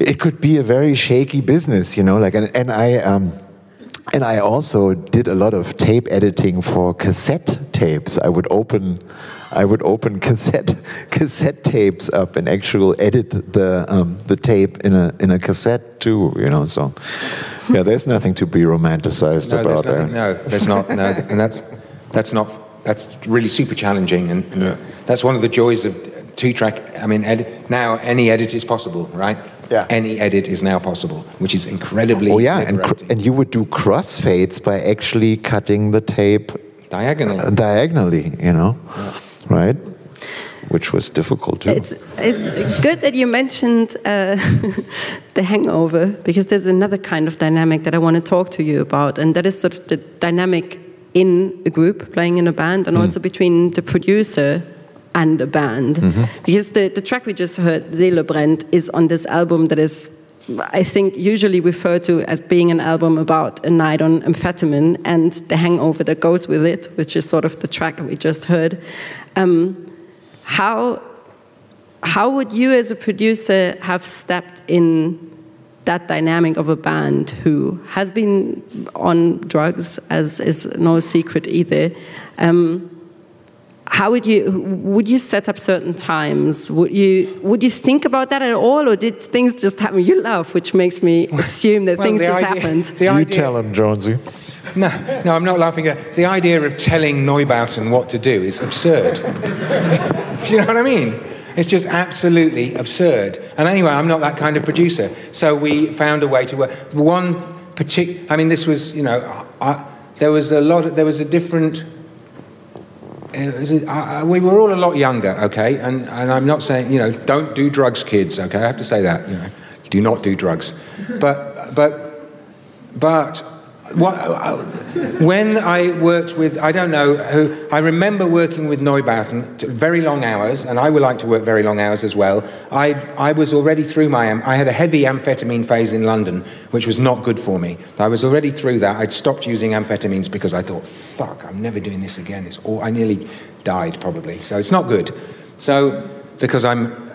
Speaker 4: it could be a very shaky business, you know. Like, and, and I, um, and I also did a lot of tape editing for cassette tapes. I would open, I would open cassette cassette tapes up and actually edit the um, the tape in a in a cassette too, you know. So, yeah, there's nothing to be romanticized
Speaker 5: No,
Speaker 4: about that.
Speaker 5: nothing. No, there's not. No, and that's that's not. That's really super challenging, and, and that's one of the joys of two-track. I mean, edit, now any edit is possible, right?
Speaker 4: Yeah.
Speaker 5: Any edit is now possible, which is incredibly.
Speaker 4: Oh yeah, and cr- and you would do crossfades by actually cutting the tape
Speaker 5: diagonally.
Speaker 4: uh, diagonally, you know, right? Which was difficult too.
Speaker 3: It's, it's good that you mentioned uh, the hangover because there's another kind of dynamic that I want to talk to you about, and that is sort of the dynamic in a group, playing in a band, and also between the producer and a band. Because the, the track we just heard, Seele brennt, is on this album that is, I think, usually referred to as being an album about a night on amphetamine and the hangover that goes with it, which is sort of the track that we just heard. Um, how how would you as a producer have stepped in that dynamic of a band who has been on drugs as is no secret either um, how would you would you set up certain times would you would you think about that at all or did things just happen you laugh which makes me assume that
Speaker 5: Well,
Speaker 3: things
Speaker 5: the
Speaker 3: just
Speaker 5: idea-
Speaker 3: happened
Speaker 4: you
Speaker 5: idea,
Speaker 4: tell him, Jonesy.
Speaker 5: No, no, I'm not laughing at the idea of telling Neubauten what to do is absurd. do you know what I mean? It's just absolutely absurd. And anyway, I'm not that kind of producer. So we found a way to work. One particular, I mean, this was, you know, I, there was a lot, of, there was a different, it was Uh, a- I- I- we were all a lot younger, okay? And, and I'm not saying, you know, don't do drugs, kids, okay? I have to say that, you know, do not do drugs. But, but, but what, uh, when I worked with, I don't know who, I remember working with Neubauten, very long hours, and I would like to work very long hours as well. I, I was already through my, I had a heavy amphetamine phase in London, which was not good for me. I was already through that. I'd stopped using amphetamines because I thought, fuck, I'm never doing this again. It's all, I nearly died probably. So it's not good. So, because I'm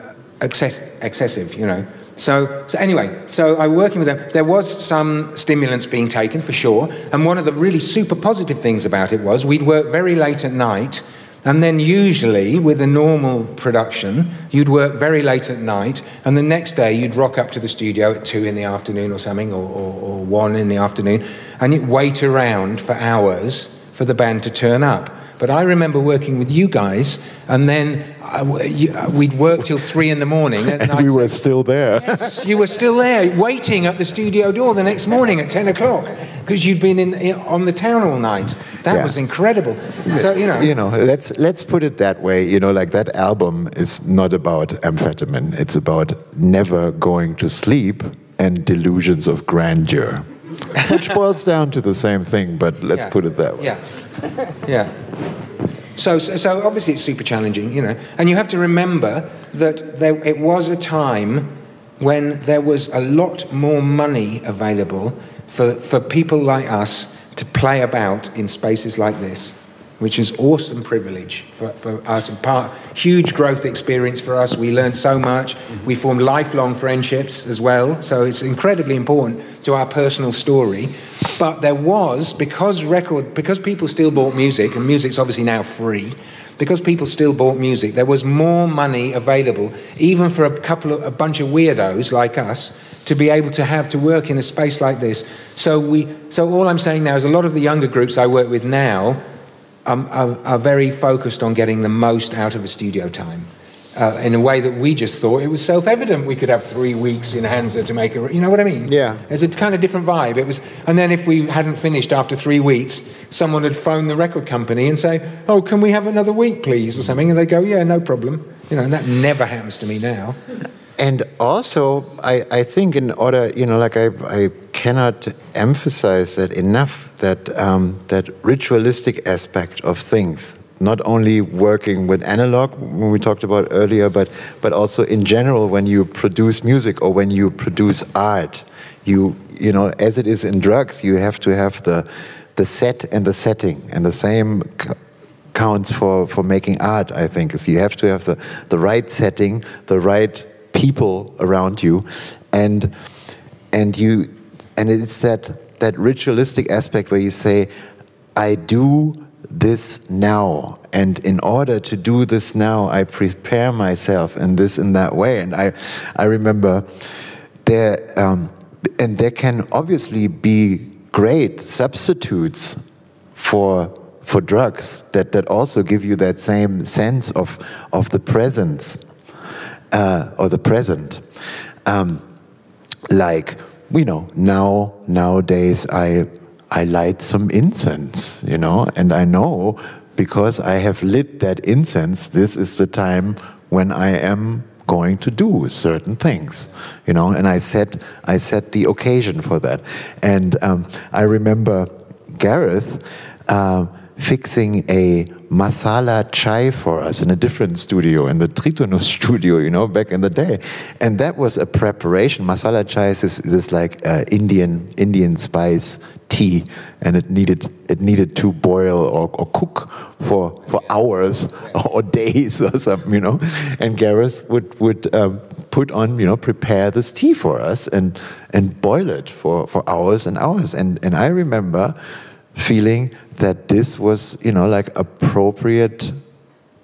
Speaker 5: excess, excessive, you know. So, so anyway, so I was working with them. There was some stimulants being taken for sure, and one of the really super positive things about it was we'd work very late at night, and then usually with a normal production, you'd work very late at night, and the next day you'd rock up to the studio at two in the afternoon or something, or, or, or one in the afternoon, and you'd wait around for hours for the band to turn up. But I remember working with you guys, and then I w you, uh, we'd work till three in the morning. And,
Speaker 4: And
Speaker 5: I'd
Speaker 4: we
Speaker 5: say,
Speaker 4: were still there.
Speaker 5: Yes, you were still there, waiting at the studio door the next morning at 10 o'clock, because you'd been in, in, on the town all night. That
Speaker 4: Yeah.
Speaker 5: was incredible. So, you know.
Speaker 4: you know, let's let's put it that way. You know, like that album is not about amphetamine. It's about never going to sleep and delusions of grandeur, which boils down to the same thing. But let's
Speaker 5: Yeah.
Speaker 4: put it that way.
Speaker 5: Yeah, yeah. So, so, so obviously it's super challenging, you know, and you have to remember that there, it was a time when there was a lot more money available for, for people like us to play about in spaces like this. Which is awesome privilege for, for us. And part, huge growth experience for us. We learned so much. Mm-hmm. We formed lifelong friendships as well. So it's incredibly important to our personal story. But there was, because record, because people still bought music, and music's obviously now free, because people still bought music, there was more money available, even for a couple of, a bunch of weirdos like us, to be able to have to work in a space like this. So we, so all I'm saying now is a lot of the younger groups I work with now um, are, are, very focused on getting the most out of a studio time. Uh, in a way that we just thought it was self-evident we could have three weeks in Hansa to make a, you know what I mean?
Speaker 4: Yeah.
Speaker 5: It's a kind of different vibe. It was, and then if we hadn't finished after three weeks, someone would phone the record company and say, "Oh, can we have another week, please?" or something, and they go, "Yeah, no problem." You know, and that never happens to me now.
Speaker 4: And also, I, I think in order, you know, like I, I cannot emphasize that enough that um, that ritualistic aspect of things, not only working with analog, when we talked about earlier, but but also in general when you produce music or when you produce art, you you know, as it is in drugs, you have to have the the set and the setting, and the same counts for for making art. I think is you have to have the the right setting, the right people around you, and and you and it's that that ritualistic aspect where you say, I do this now, and in order to do this now, I prepare myself in this in that way. And I I remember there um, and there can obviously be great substitutes for for drugs that, that also give you that same sense of, of the presence uh, or the present. Um, like, you know, now nowadays I I light some incense, you know, and I know because I have lit that incense, this is the time when I am going to do certain things, you know, and I set I set the occasion for that, and um, I remember Gareth. Uh, fixing a masala chai for us in a different studio, in the Tritonus studio, you know, back in the day. And that was a preparation. Masala chai is this like uh, Indian Indian spice tea, and it needed it needed to boil or, or cook for for hours or days or something, you know. And Gareth would would um, put on, you know, prepare this tea for us and and boil it for for hours and hours. And and I remember feeling that this was, you know, like appropriate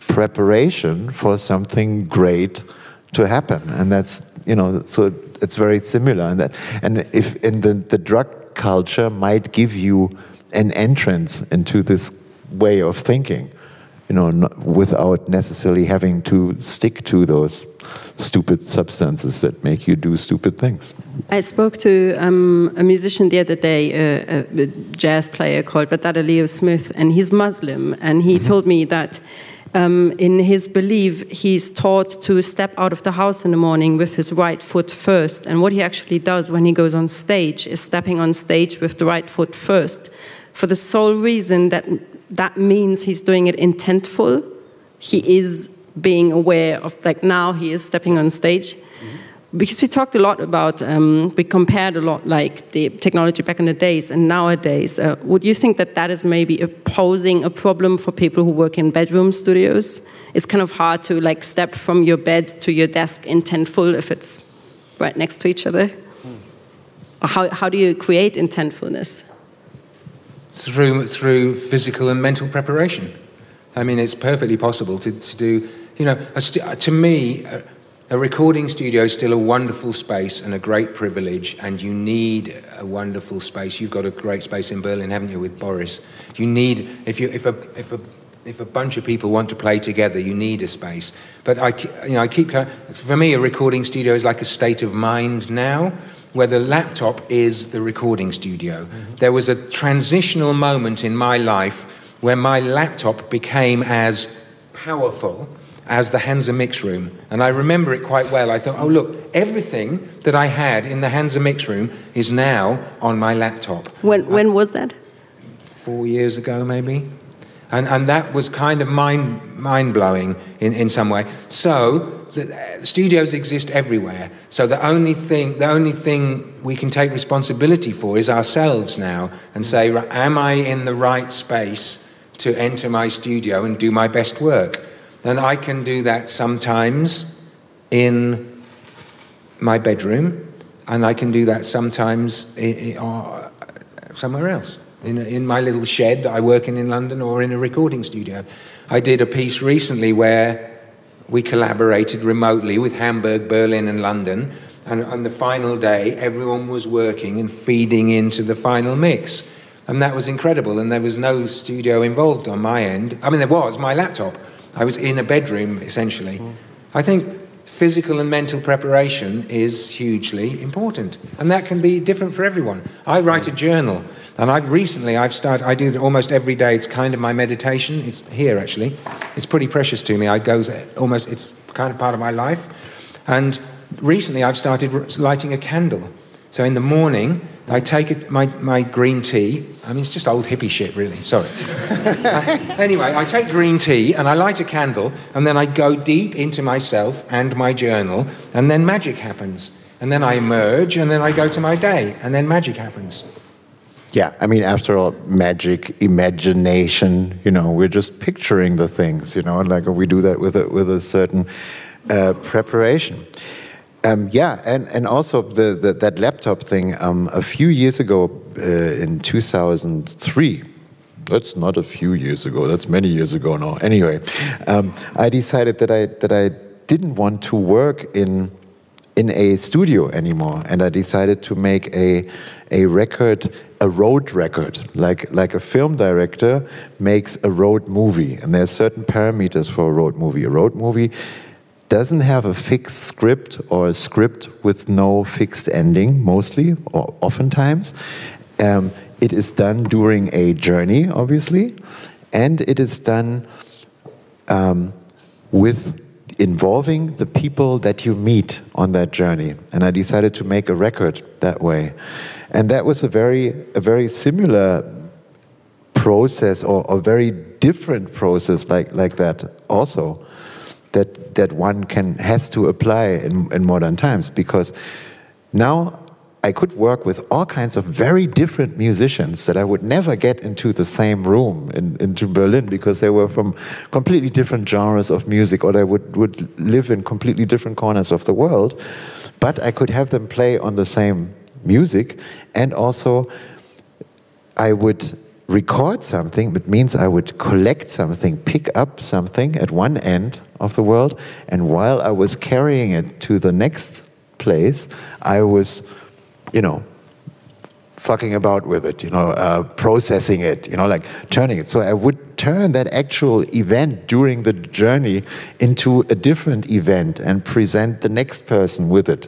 Speaker 4: preparation for something great to happen. And that's, you know, so it's very similar. And that, and if in the, the drug culture might give you an entrance into this way of thinking you know, not, without necessarily having to stick to those stupid substances that make you do stupid things.
Speaker 3: I spoke to um, a musician the other day, uh, a jazz player called Wadada Leo Smith, and he's Muslim, and he mm -hmm. told me that. Um, in his belief, he's taught to step out of the house in the morning with his right foot first. And what he actually does when he goes on stage is stepping on stage with the right foot first, for the sole reason that that means he's doing it intentful. He is being aware of, like now he is stepping on stage. Mm-hmm. Because we talked a lot about, um, we compared a lot like the technology back in the days and nowadays. Uh, would you think that that is maybe posing a problem for people who work in bedroom studios? It's kind of hard to like step from your bed to your desk intentful if it's right next to each other. Mm. How, how do you create intentfulness?
Speaker 5: Through, through physical and mental preparation. I mean, it's perfectly possible to, to do, you know, uh, to me, a, a recording studio is still a wonderful space and a great privilege, and you need a wonderful space. You've got a great space in Berlin, haven't you, with Boris? You need, if, you, if, a, if, a, if a bunch of people want to play together, you need a space. But I, you know, I keep, for me, a recording studio is like a state of mind now where the laptop is the recording studio. Mm-hmm. There was a transitional moment in my life where my laptop became as powerful as the Hansa mix room. And I remember it quite well. I thought, oh, look, everything that I had in the Hansa mix room is now on my laptop.
Speaker 3: When, when was that?
Speaker 5: Four years ago, maybe. And, and that was kind of mind, mind blowing in, in some way. So the studios exist everywhere. So the only thing, the only thing we can take responsibility for is ourselves now, and say, am I in the right space to enter my studio and do my best work. And I can do that sometimes in my bedroom, and I can do that sometimes i- i- uh, somewhere else, in, in my little shed that I work in in London or in a recording studio. I did a piece recently where we collaborated remotely with Hamburg, Berlin, and London. And on the final day, everyone was working and feeding into the final mix. And that was incredible. And there was no studio involved on my end. I mean, there was my laptop. I was in a bedroom, essentially. Mm. I think physical and mental preparation is hugely important. And that can be different for everyone. I write a journal. And I've recently, I've started, I do it almost every day. It's kind of my meditation. It's here, actually. It's pretty precious to me. I go almost, it's kind of part of my life. And recently, I've started lighting a candle. So in the morning, I take it, my, my green tea. I mean, it's just old hippie shit, really. Sorry. anyway, I take green tea and I light a candle, and then I go deep into myself and my journal, and then magic happens. And then I emerge, and then I go to my day, and then magic happens.
Speaker 4: Yeah, I mean, after all, magic, imagination, you know, we're just picturing the things, you know, like we do that with a, with a certain uh, preparation. Um, yeah, and, and also the, the, that laptop thing, um, a few years ago uh, in 2003, that's not a few years ago, that's many years ago now. Anyway, um, I decided that I, that I didn't want to work in in a studio anymore, and I decided to make a a record, a road record, like like a film director makes a road movie, and there are certain parameters for a road movie. A road movie doesn't have a fixed script or a script with no fixed ending, mostly or oftentimes. Um, it is done during a journey, obviously, and it is done um, with involving the people that you meet on that journey. And I decided to make a record that way. And that was a very, a very similar process or a very different process like, like that also that, that one can has to apply in, in modern times because now I could work with all kinds of very different musicians that I would never get into the same room in, into Berlin because they were from completely different genres of music or they would, would live in completely different corners of the world. But I could have them play on the same music and also I would record something, it means I would collect something, pick up something at one end of the world, and while I was carrying it to the next place, I was you know, fucking about with it, you know, uh, processing it, you know, like turning it. So I would turn that actual event during the journey into a different event and present the next person with it,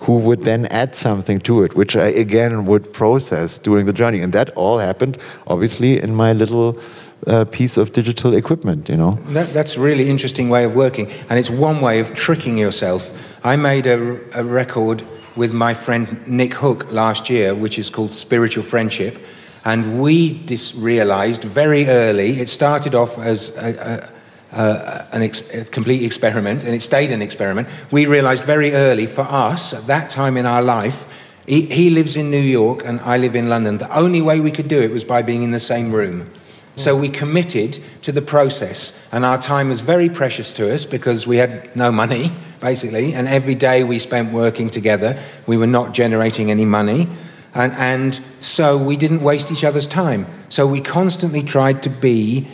Speaker 4: who would then add something to it, which I again would process during the journey. And that all happened, obviously, in my little. Uh, piece of digital equipment, you know.
Speaker 5: That, that's a really interesting way of working, and it's one way of tricking yourself. I made a, a record with my friend Nick Hook last year, which is called Spiritual Friendship. And we dis- realized very early, it started off as a, a, Uh, an ex- a complete experiment, and it stayed an experiment. We realized very early for us, at that time in our life, he, he lives in New York and I live in London. The only way we could do it was by being in the same room. So we committed to the process, and our time was very precious to us because we had no money, basically, and every day we spent working together. We were not generating any money, and, and so we didn't waste each other's time. So we constantly tried to be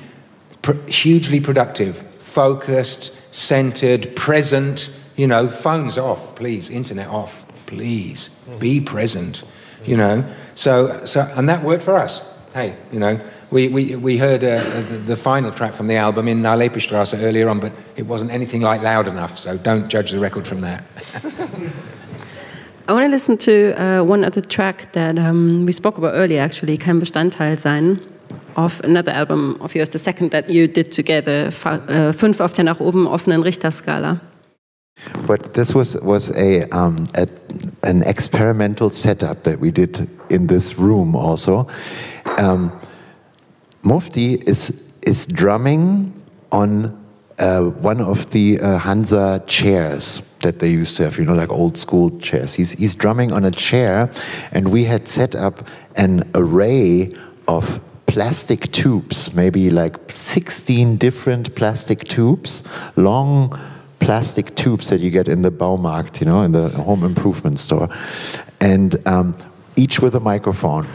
Speaker 5: pr- hugely productive, focused, centered, present. You know, phones off, please, internet off, please, be present. You know, so so, and that worked for us. Hey, you know, we, we, we heard uh, the, the final track from the album in Nalepastrasse earlier on, but it wasn't anything like loud enough, so don't judge the record from that.
Speaker 3: I want to listen to uh, one other track that um, we spoke about earlier, actually, Kein Bestandteil sein, of another album of yours, the second that you did together, uh, Fünf auf der nach oben offenen Richterskala.
Speaker 4: But this was was a, um, a, an experimental setup that we did in this room also. Um, Mufti is is drumming on uh, one of the uh, Hansa chairs that they used to have, you know, like old school chairs. He's he's drumming on a chair, and we had set up an array of plastic tubes, maybe like 16 different plastic tubes, long plastic tubes that you get in the Baumarkt, you know, in the home improvement store, and um, each with a microphone.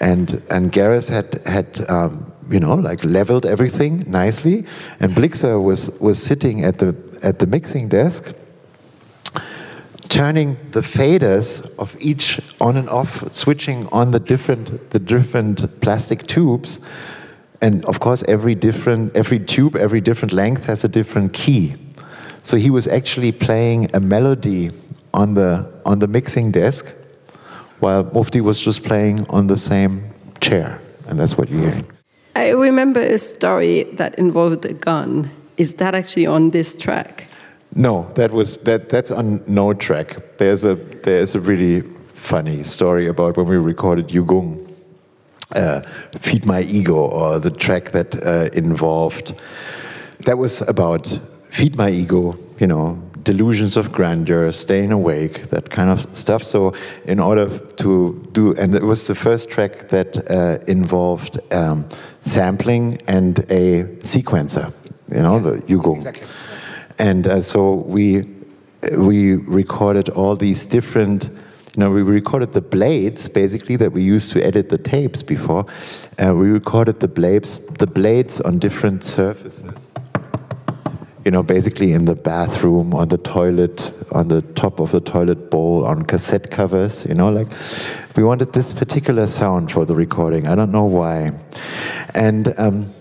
Speaker 4: And and Gareth had had um, you know like leveled everything nicely, and Blixa was was sitting at the at the mixing desk turning the faders of each on and off, switching on the different the different plastic tubes, and of course every different every tube, every different length has a different key. So he was actually playing a melody on the on the mixing desk, while Mufti was just playing on the same chair, and that's what you hear.
Speaker 3: I remember a story that involved a gun. Is that actually on this track?
Speaker 4: No, that was that. That's on no track. There's a there's a really funny story about when we recorded Yü-Gung, uh, "Feed My Ego," or the track that uh, involved. That was about feed my ego. You know, delusions of grandeur, staying awake, that kind of stuff. So, in order to do, and it was the first track that uh, involved um, sampling and a sequencer. You know, the Yü-Gung.
Speaker 5: Exactly.
Speaker 4: And uh, so we we recorded all these different. You know, we recorded the blades basically that we used to edit the tapes before. Uh, we recorded the blades, the blades on different surfaces. You know, basically in the bathroom, on the toilet, on the top of the toilet bowl, on cassette covers. You know, like we wanted this particular sound for the recording. I don't know why. And um,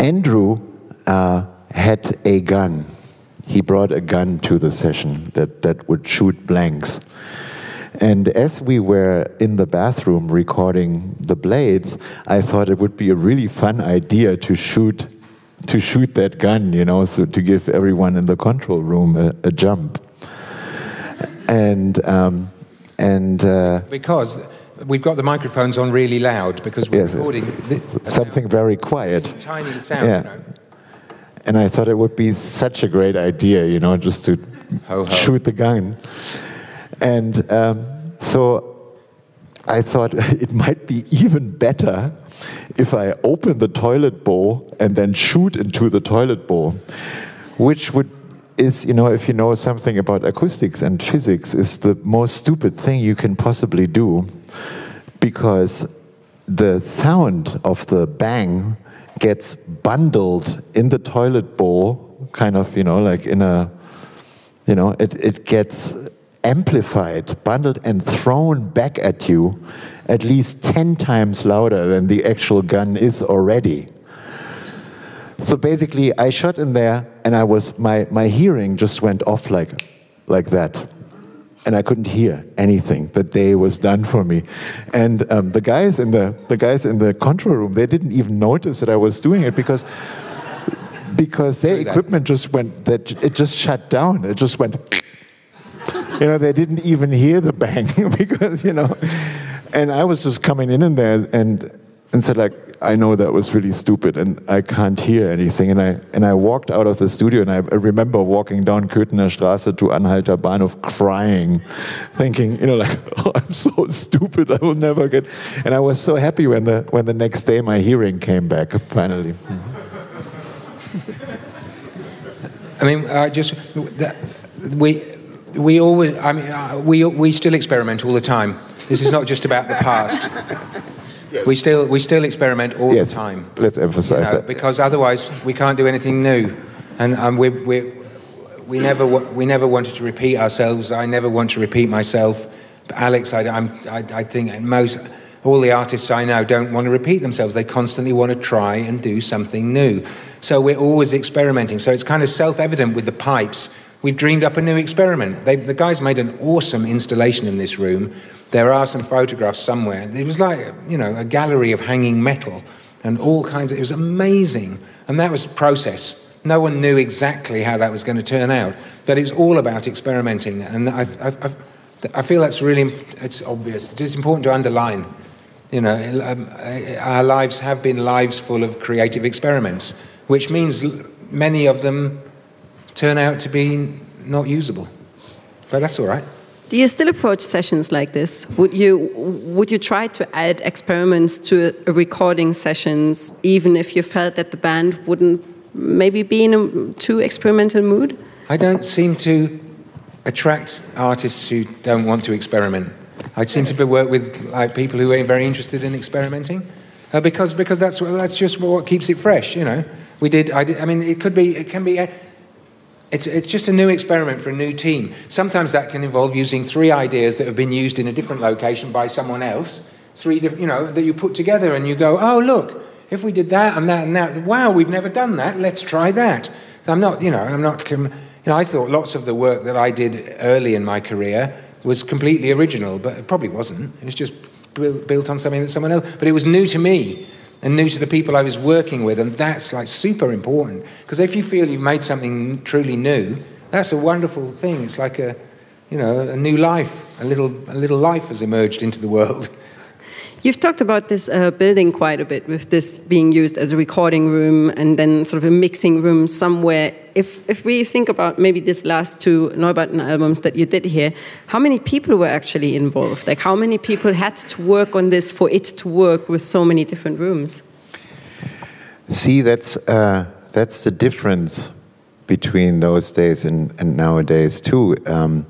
Speaker 4: Andrew. Uh, had a gun. He brought a gun to the session that, that would shoot blanks. And as we were in the bathroom recording the blades, I thought it would be a really fun idea to shoot to shoot that gun, you know, so to give everyone in the control room a, a jump. And um, and uh,
Speaker 5: Because we've got the microphones on really loud because we're
Speaker 4: Yes.
Speaker 5: recording th-
Speaker 4: something very quiet.
Speaker 5: tiny sound.
Speaker 4: Yeah.
Speaker 5: You know.
Speaker 4: And I thought it would be such a great idea, you know, just to
Speaker 5: Ho, ho.
Speaker 4: shoot the gun. And um, so I thought it might be even better if I open the toilet bowl and then shoot into the toilet bowl, which would is you know if you know something about acoustics and physics is the most stupid thing you can possibly do because the sound of the bang gets bundled in the toilet bowl, kind of, you know, like in a, you know, it, it gets amplified, bundled, and thrown back at you at least 10 times louder than the actual gun is already. So basically, I shot in there, and I was my, my hearing just went off like, like that and I couldn't hear anything. The day was done for me, and um, the guys in the the guys in the control room they didn't even notice that I was doing it because because their equipment just went that it just shut down. It just went. You know, they didn't even hear the bang because you know, and I was just coming in in there and and said like, I know that was really stupid and I can't hear anything. And I and I walked out of the studio and I, I remember walking down Köthener Straße to Anhalter Bahnhof crying, thinking, you know, like, oh, I'm so stupid, I will never get. And I was so happy when the when the next day my hearing came back finally.
Speaker 5: I mean, uh, just that, we we always. I mean, uh, we we still experiment all the time. This is not just about the past. We still we still experiment all
Speaker 4: Yes,
Speaker 5: the time.
Speaker 4: let's emphasize
Speaker 5: you know,
Speaker 4: that.
Speaker 5: because otherwise we can't do anything new, and um, we we we never we never wanted to repeat ourselves. I never want to repeat myself. But Alex, I, I'm, I, I think most all the artists I know don't want to repeat themselves. They constantly want to try and do something new. So we're always experimenting. So it's kind of self-evident with the pipes. We've dreamed up a new experiment. They, the guys made an awesome installation in this room. There are some photographs somewhere. It was like you know a gallery of hanging metal and all kinds of. It was amazing, and that was process. No one knew exactly how that was going to turn out, but it's all about experimenting, and I, I, I, feel that's really it's obvious. It's important to underline. You know, um, uh, our lives have been lives full of creative experiments, which means many of them turn out to be not usable. But that's all right.
Speaker 3: Do you still approach sessions like this? Would you would you try to add experiments to recording sessions, even if you felt that the band wouldn't maybe be in a too experimental mood?
Speaker 5: I don't seem to attract artists who don't want to experiment. I seem to work with like people who are very interested in experimenting, uh, because because that's that's just what keeps it fresh. You know, we did. I, did, I mean, it could be. It can be. It's, it's just a new experiment for a new team. Sometimes that can involve using three ideas that have been used in a different location by someone else, three different, you know, that you put together and you go, oh, look, if we did that and that and that, wow, we've never done that, let's try that. I'm not, you know, I'm not, you know, I thought lots of the work that I did early in my career was completely original, but it probably wasn't. It was just built on something that someone else, but it was new to me and new to the people I was working with, and that's like super important. Because if you feel you've made something truly new, that's a wonderful thing. It's like a, you know, a new life. A little, a little life has emerged into the world.
Speaker 3: You've talked about this uh, building quite a bit, with this being used as a recording room and then sort of a mixing room somewhere. If, if we think about maybe this last two Neubauten albums that you did here, how many people were actually involved? Like, how many people had to work on this for it to work with so many different rooms?
Speaker 4: See, that's, uh, that's the difference between those days and, and nowadays, too. Um,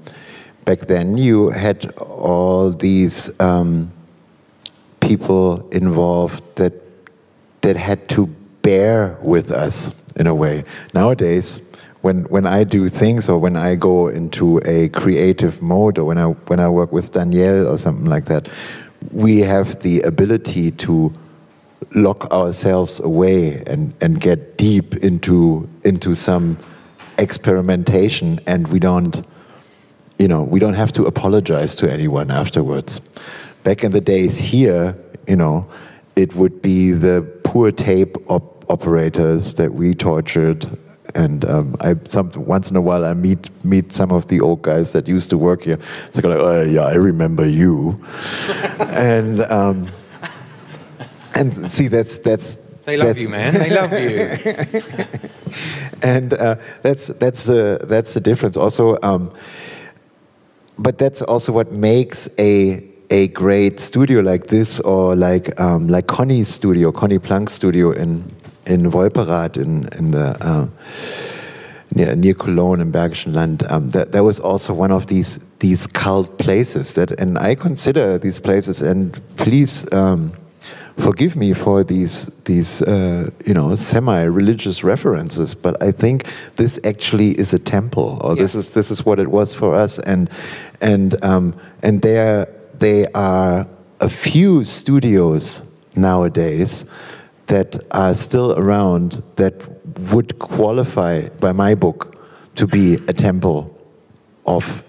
Speaker 4: back then, you had all these. Um, people involved that that had to bear with us in a way. Nowadays, when when I do things or when I go into a creative mode or when I when I work with Danielle or something like that, we have the ability to lock ourselves away and, and get deep into into some experimentation and we don't you know we don't have to apologize to anyone afterwards back in the days here, you know, it would be the poor tape op operators that we tortured. And um, I some, once in a while I meet meet some of the old guys that used to work here. It's like, oh yeah, I remember you. and um, and see, that's that's
Speaker 5: they love you, man. They love you.
Speaker 4: and uh, that's that's the that's the difference. Also, um, but that's also what makes a a great studio like this or like um, like Conny's studio, Conny Plank's studio in in Wolperath in in the uh, near, near Cologne in Bergischen Land. Um, that that was also one of these these cult places that, and I consider these places. And please. Um, forgive me for these these uh, you know semi-religious references, but I think this actually is a temple, or yeah. this is this is what it was for us, and and um, and there there are a few studios nowadays that are still around that would qualify by my book to be a temple of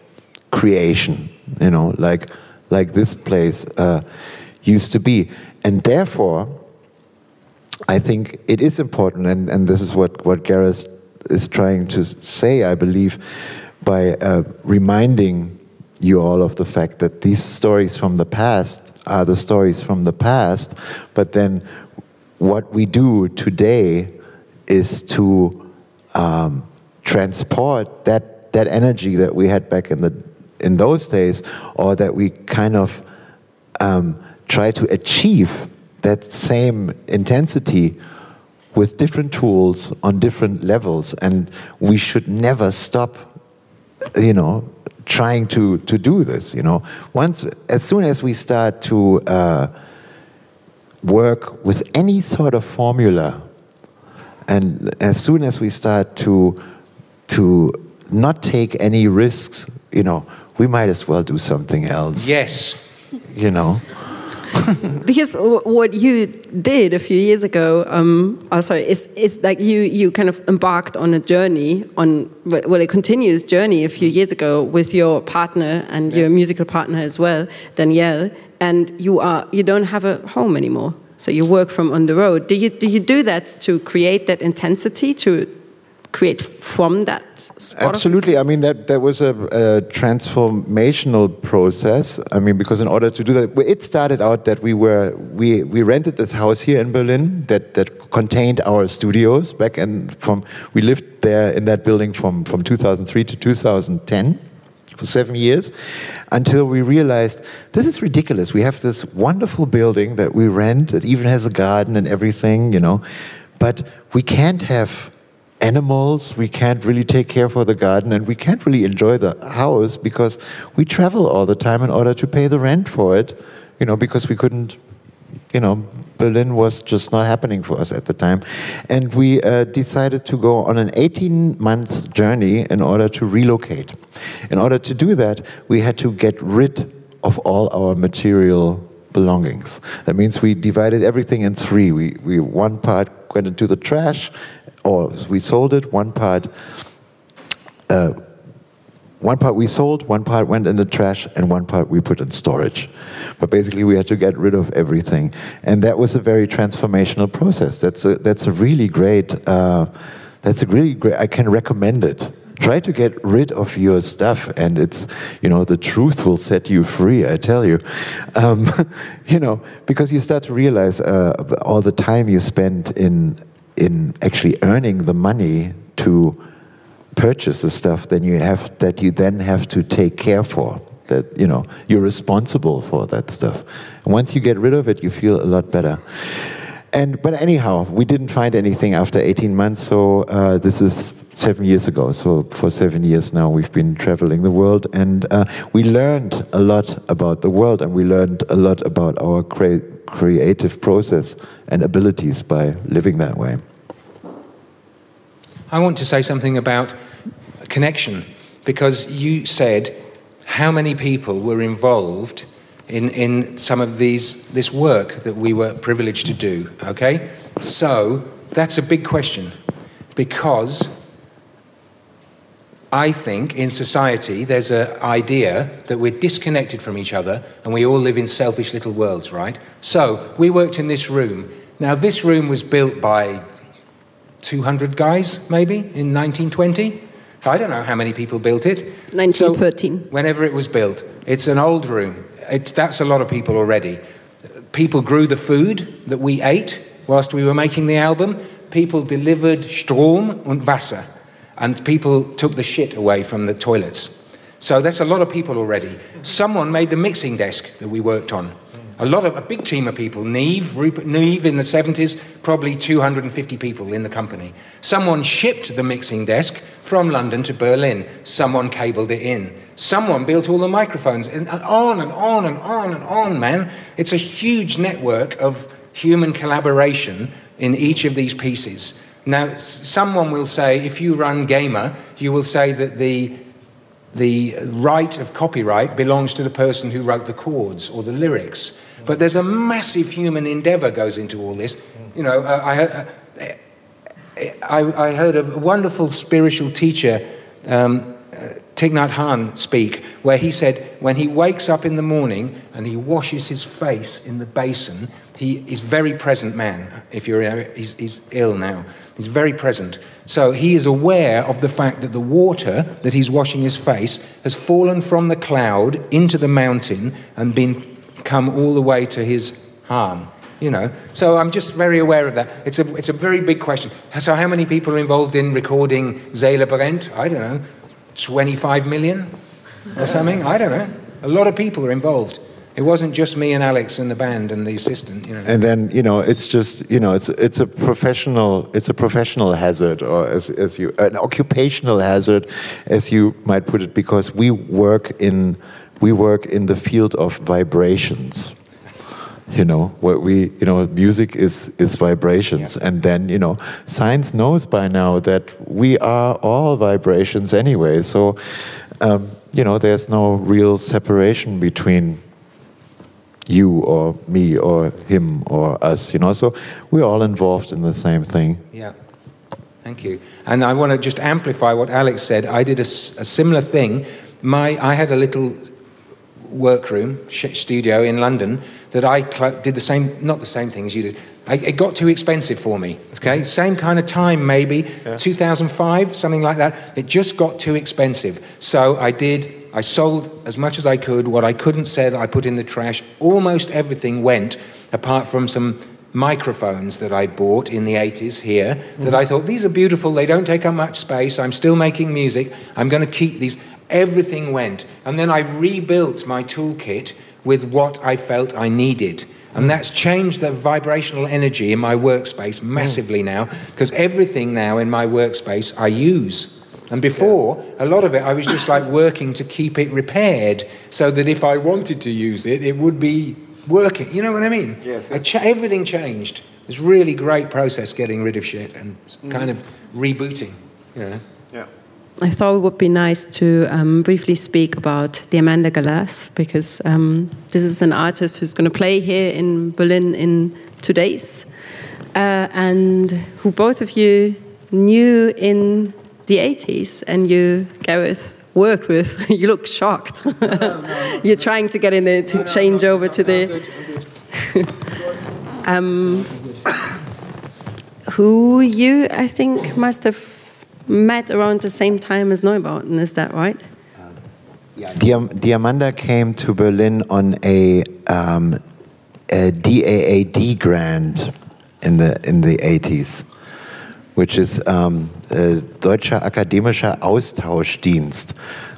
Speaker 4: creation you know like like this place uh, used to be. And therefore i think it is important and, and this is what, what gareth is trying to say i believe by uh, reminding you all of the fact that these stories from the past are the stories from the past, but then what we do today is to um, transport that that energy that we had back in the in those days, or that we kind of um, try to achieve that same intensity with different tools on different levels, and we should never stop. You know, trying to, to do this. You know, once as soon as we start to uh, work with any sort of formula, and as soon as we start to to not take any risks, you know, we might as well do something else.
Speaker 5: Yes.
Speaker 4: You know.
Speaker 3: because what you did a few years ago, um, also is is like you you kind of embarked on a journey on well a continuous journey a few years ago with your partner and yeah. your musical partner as well, Danielle, and you are you don't have a home anymore. So you work from on the road. Do you do you do that to create that intensity to create from that
Speaker 4: absolutely. I mean that that was a, a, transformational process. I mean because in order to do that it started out that we were we we rented this house here in berlin that that contained our studios back and from we lived there in that building from from 2003 to 2010 for seven years until we realized this is ridiculous. We have this wonderful building that we rent. That even has a garden and everything, you know, but we can't have animals, we can't really take care for the garden, and we can't really enjoy the house because we travel all the time in order to pay the rent for it, you know, because we couldn't you know, Berlin was just not happening for us at the time. And we uh, decided to go on an 18 month journey in order to relocate. In order to do that, we had to get rid of all our material belongings. That means we divided everything in three. We, we one part went into the trash, or we sold it. One part uh, one part we sold, one part went in the trash, and one part we put in storage. But basically, we had to get rid of everything, and that was a very transformational process. That's a that's a really great. Uh, that's a really great. I can recommend it. Try to get rid of your stuff, and it's you know the truth will set you free. I tell you, um, you know because you start to realize uh, all the time you spend in in actually earning the money to purchase the stuff then you have that you then have to take care for that you know you're responsible for that stuff. And once you get rid of it you feel a lot better. And but anyhow we didn't find anything after 18 months so uh, this is seven years ago. So for seven years now we've been traveling the world and uh, we learned a lot about the world and we learned a lot about our cre- creative process and abilities by living that way
Speaker 5: I want to say something about connection because you said how many people were involved in, in some of these this work that we were privileged to do. Okay? So that's a big question because I think in society there's an idea that we're disconnected from each other and we all live in selfish little worlds, right? So we worked in this room. Now, this room was built by 200 guys, maybe, in 1920. I don't know how many people built it.
Speaker 3: 1913.
Speaker 5: So whenever it was built, it's an old room. It's, that's a lot of people already. People grew the food that we ate whilst we were making the album. People delivered Strom und Wasser. And people took the shit away from the toilets. So that's a lot of people already. Someone made the mixing desk that we worked on. A lot of a big team of people. Neve, Rupert Neve in the 70s, probably 250 people in the company. Someone shipped the mixing desk from London to Berlin. Someone cabled it in. Someone built all the microphones, and on and on and on and on, man. It's a huge network of human collaboration in each of these pieces. Now, someone will say, if you run GEMA, you will say that the the right of copyright belongs to the person who wrote the chords or the lyrics. But there's a massive human endeavor goes into all this. You know, uh, I, uh, I, I, heard a wonderful spiritual teacher, um, uh, Thich Nhat Hanh, speak, where he said when he wakes up in the morning and he washes his face in the basin, he is very present man. If you're, he's, he's ill now, he's very present. So he is aware of the fact that the water that he's washing his face has fallen from the cloud into the mountain and been come all the way to his harm. You know, so I'm just very aware of that. It's a, it's a very big question. So, how many people are involved in recording Seele brennt? I don't know, 25 million or something? I don't know. A lot of people are involved. It wasn't just me and Alex and the band and the assistant, you know.
Speaker 4: And then you know, it's just you know, it's it's a professional it's a professional hazard, or as as you an occupational hazard, as you might put it, because we work in we work in the field of vibrations you know where we you know music is is vibrations yeah. and then you know science knows by now that we are all vibrations anyway so um, you know there's no real separation between you or me or him or us you know so we're all involved in the same thing
Speaker 5: yeah thank you and i want to just amplify what alex said i did a, a similar thing my i had a little workroom, studio in London, that I did the same, not the same thing as you did. I, it got too expensive for me, okay? Same kind of time, maybe, yeah. 2005, something like that. It just got too expensive. So I did, I sold as much as I could. What I couldn't sell, I put in the trash. Almost everything went, apart from some microphones that I bought in the 80s here that I thought, these are beautiful, they don't take up much space, I'm still making music, I'm going to keep these everything went. And then I rebuilt my toolkit with what I felt I needed. And that's changed the vibrational energy in my workspace massively now, because everything now in my workspace I use. And before, a lot of it, I was just like working to keep it repaired so that if I wanted to use it, it would be working. You know what I mean?
Speaker 4: Yes,
Speaker 5: I cha- everything changed. It's really great process getting rid of shit and s- kind of rebooting. You know?
Speaker 4: Yeah.
Speaker 3: I thought it would be nice to um, briefly speak about Diamanda Galás because um, this is an artist who's going to play here in Berlin in two days, uh, and who both of you knew in the 80s, and you, Gareth, work with. you look shocked. You're trying to get in there to change over to the. um, who you, I think, must have met around the same time as Neubauten, is that right?
Speaker 4: Diam- Diamanda came to Berlin on a, um, a DAAD grant in the in the 80s, which is um, Deutscher Akademischer Austauschdienst.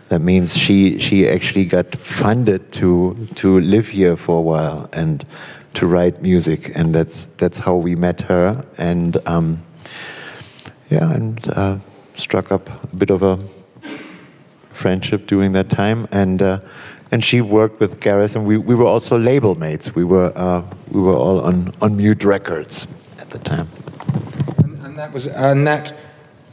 Speaker 4: That means she she actually got funded to to live here for a while and to write music, and that's that's how we met her and um, yeah, and uh, struck up a bit of a friendship during that time, and uh, and she worked with Gareth, and we, we were also label mates. We were uh, we were all on on Mute Records at the time.
Speaker 5: And, that was and that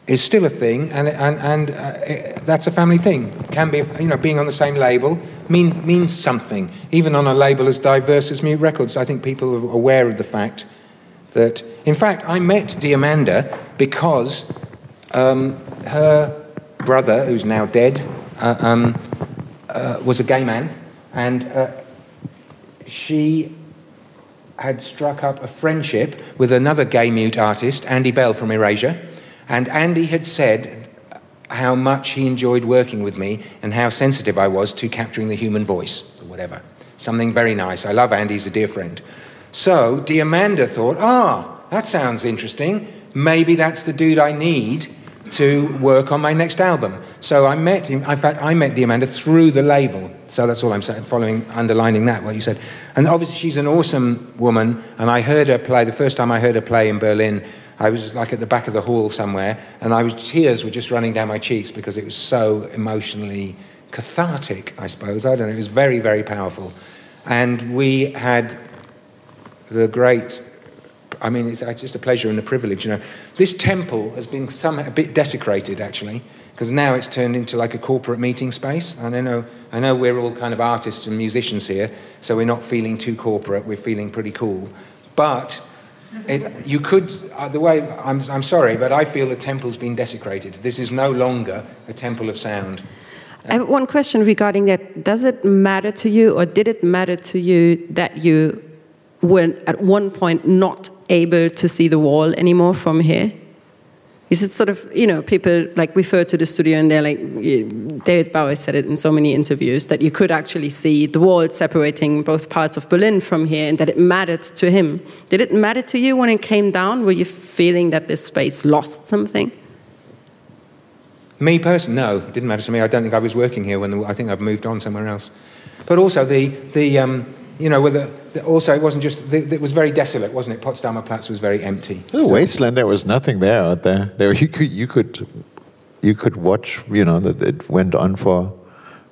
Speaker 5: is still a thing, and and and uh, it, that's a family thing. Can be, you know, being on the same label means means something. Even on a label as diverse as Mute Records, I think people are aware of the fact that, in fact, I met Diamanda because um, her brother, who's now dead, uh, um, uh, was a gay man, and uh, she had struck up a friendship with another gay mute artist, Andy Bell from Erasure. And Andy had said how much he enjoyed working with me and how sensitive I was to capturing the human voice, or whatever. Something very nice. I love Andy, he's a dear friend. So Diamanda thought, ah, that sounds interesting. Maybe that's the dude I need to work on my next album. So I met him. In fact, I met Diamanda through the label. So that's all I'm saying, following, underlining that, what you said. And obviously, she's an awesome woman. And I heard her play, the first time I heard her play in Berlin, I was like at the back of the hall somewhere, and I was, tears were just running down my cheeks because it was so emotionally cathartic, I suppose. I don't know. It was very, very powerful. And we had the great I mean, it's, it's just a pleasure and a privilege. You know, this temple has been some a bit desecrated actually, because now it's turned into like a corporate meeting space. And I know, I know we're all kind of artists and musicians here, so we're not feeling too corporate. We're feeling pretty cool, but. It, you could, uh, the way, I'm, I'm sorry, but I feel the temple's been desecrated. This is no longer a temple of sound.
Speaker 3: I have one question regarding that. Does it matter to you, or did it matter to you that you were at one point not able to see the wall anymore from here? Is it sort of, you know, people like refer to the studio and they're like, David Bowie said it in so many interviews that you could actually see the wall separating both parts of Berlin from here and that it mattered to him. Did it matter to you when it came down? Were you feeling that this space lost something?
Speaker 5: Me personally, no, it didn't matter to me. I don't think I was working here when the, I think I've moved on somewhere else. But also the the um, you know whether the, also it wasn't just it was very desolate, wasn't it? Potsdamer Platz was very empty.
Speaker 4: The
Speaker 5: So-
Speaker 4: wasteland. There was nothing there out there. There you could you could you could watch. You know that it went on for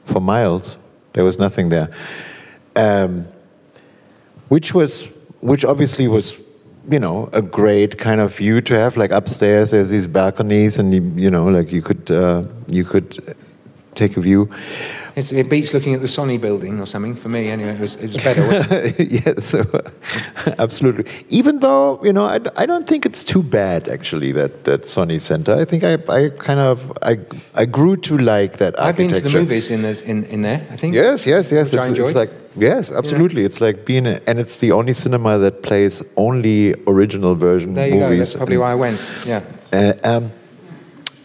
Speaker 4: for miles. There was nothing there, um, which was which obviously was you know a great kind of view to have. Like upstairs, there's these balconies, and you, you know like you could uh, you could take a view.
Speaker 5: It's, it beats looking at the Sony building or something for me. Anyway, it was it was better. Wasn't it?
Speaker 4: yes, so, absolutely. Even though you know, I, I don't think it's too bad actually that that Sony Center. I think I, I kind of I I grew to like that
Speaker 5: I've been to the movies in, this, in in there. I think.
Speaker 4: Yes, yes, yes. It's, it's like yes, absolutely. It's like being, a, and it's the only cinema that plays only original version
Speaker 5: There you go.
Speaker 4: movies.
Speaker 5: That's probably why I went. Yeah.
Speaker 4: Uh, um,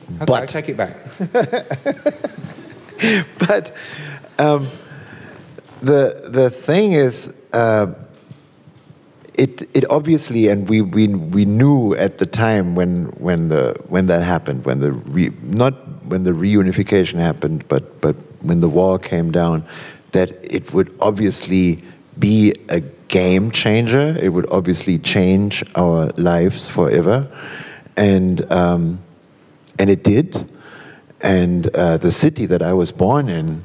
Speaker 5: Okay, I
Speaker 4: But-
Speaker 5: take it back.
Speaker 4: but um, the the thing is, uh, it it obviously, and we, we we knew at the time when when the when that happened, when the re, not when the reunification happened, but but when the wall came down, that it would obviously be a game changer. It would obviously change our lives forever, and um, and it did. And uh, the city that I was born in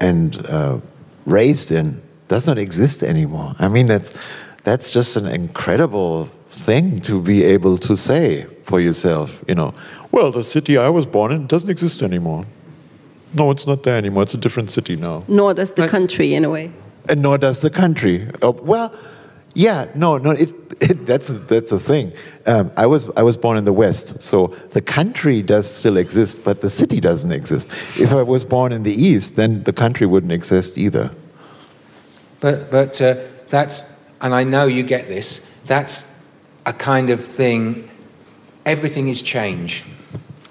Speaker 4: and uh, raised in does not exist anymore. I mean, that's that's just an incredible thing to be able to say for yourself. You know, well, the city I was born in doesn't exist anymore. No, it's not there anymore. It's a different city now.
Speaker 3: Nor does the country, in a way.
Speaker 4: And nor does the country. Uh, well, yeah, no, no. It, it, that's that's a thing. Um, I was I was born in the West, so the country does still exist, but the city doesn't exist. If I was born in the East, then the country wouldn't exist either.
Speaker 5: But, but uh, that's, and I know you get this, that's a kind of thing, everything is change.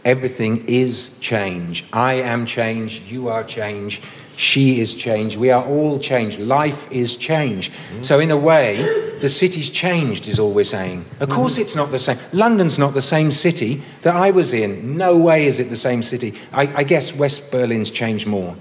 Speaker 5: Everything is change. I am change, you are change, she is changed. we are all changed. Life is changed. Mm. So, in a way, the city's changed, is all we're saying. Of course, it's not the same. London's not the same city that I was in. No way is it the same city. I, I guess West Berlin's changed more,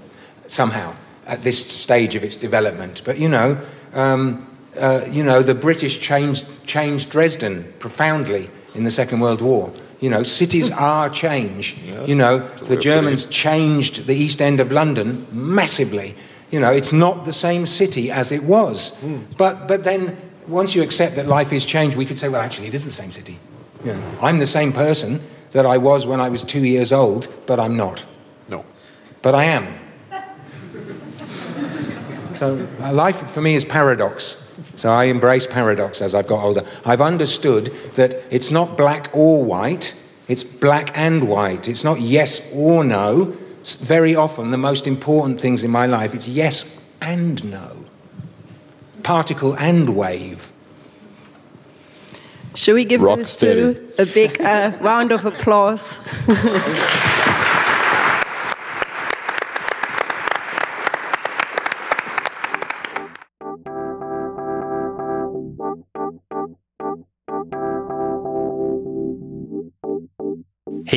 Speaker 5: somehow at this stage of its development. But you know, um, uh, you know, the British changed changed Dresden profoundly in the Second World War. You know, cities are change. Yeah, you know, the Germans changed the East End of London massively. You know, it's not the same city as it was. Mm. But but then once you accept that life is changed, we could say, well, actually, it is the same city. You know, I'm the same person that I was when I was two years old, but I'm not.
Speaker 4: No.
Speaker 5: But I am. So life for me is paradox. So I embrace paradox as I've got older. I've understood that it's not black or white, it's black and white. It's not yes or no. It's very often, the most important things in my life, it's yes and no. Particle and wave.
Speaker 3: Should we give Rock those two a big uh, round of applause?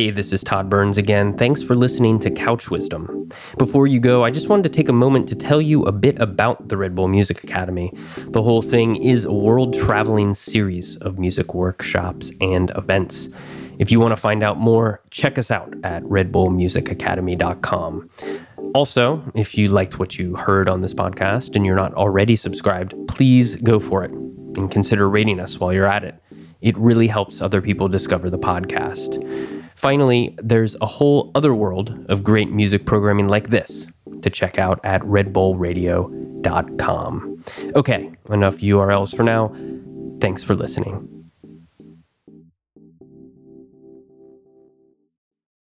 Speaker 2: Hey, this is Todd Burns again. Thanks for listening to Couch Wisdom. Before you go, I just wanted to take a moment to tell you a bit about the Red Bull Music Academy. The whole thing is a world traveling series of music workshops and events. If you want to find out more, check us out at redbullmusicacademy.com. Also, if you liked what you heard on this podcast and you're not already subscribed, please go for it and consider rating us while you're at it. It really helps other people discover the podcast. Finally, there's a whole other world of great music programming like this to check out at redbullradio.com. Okay, enough URLs for now. Thanks for listening.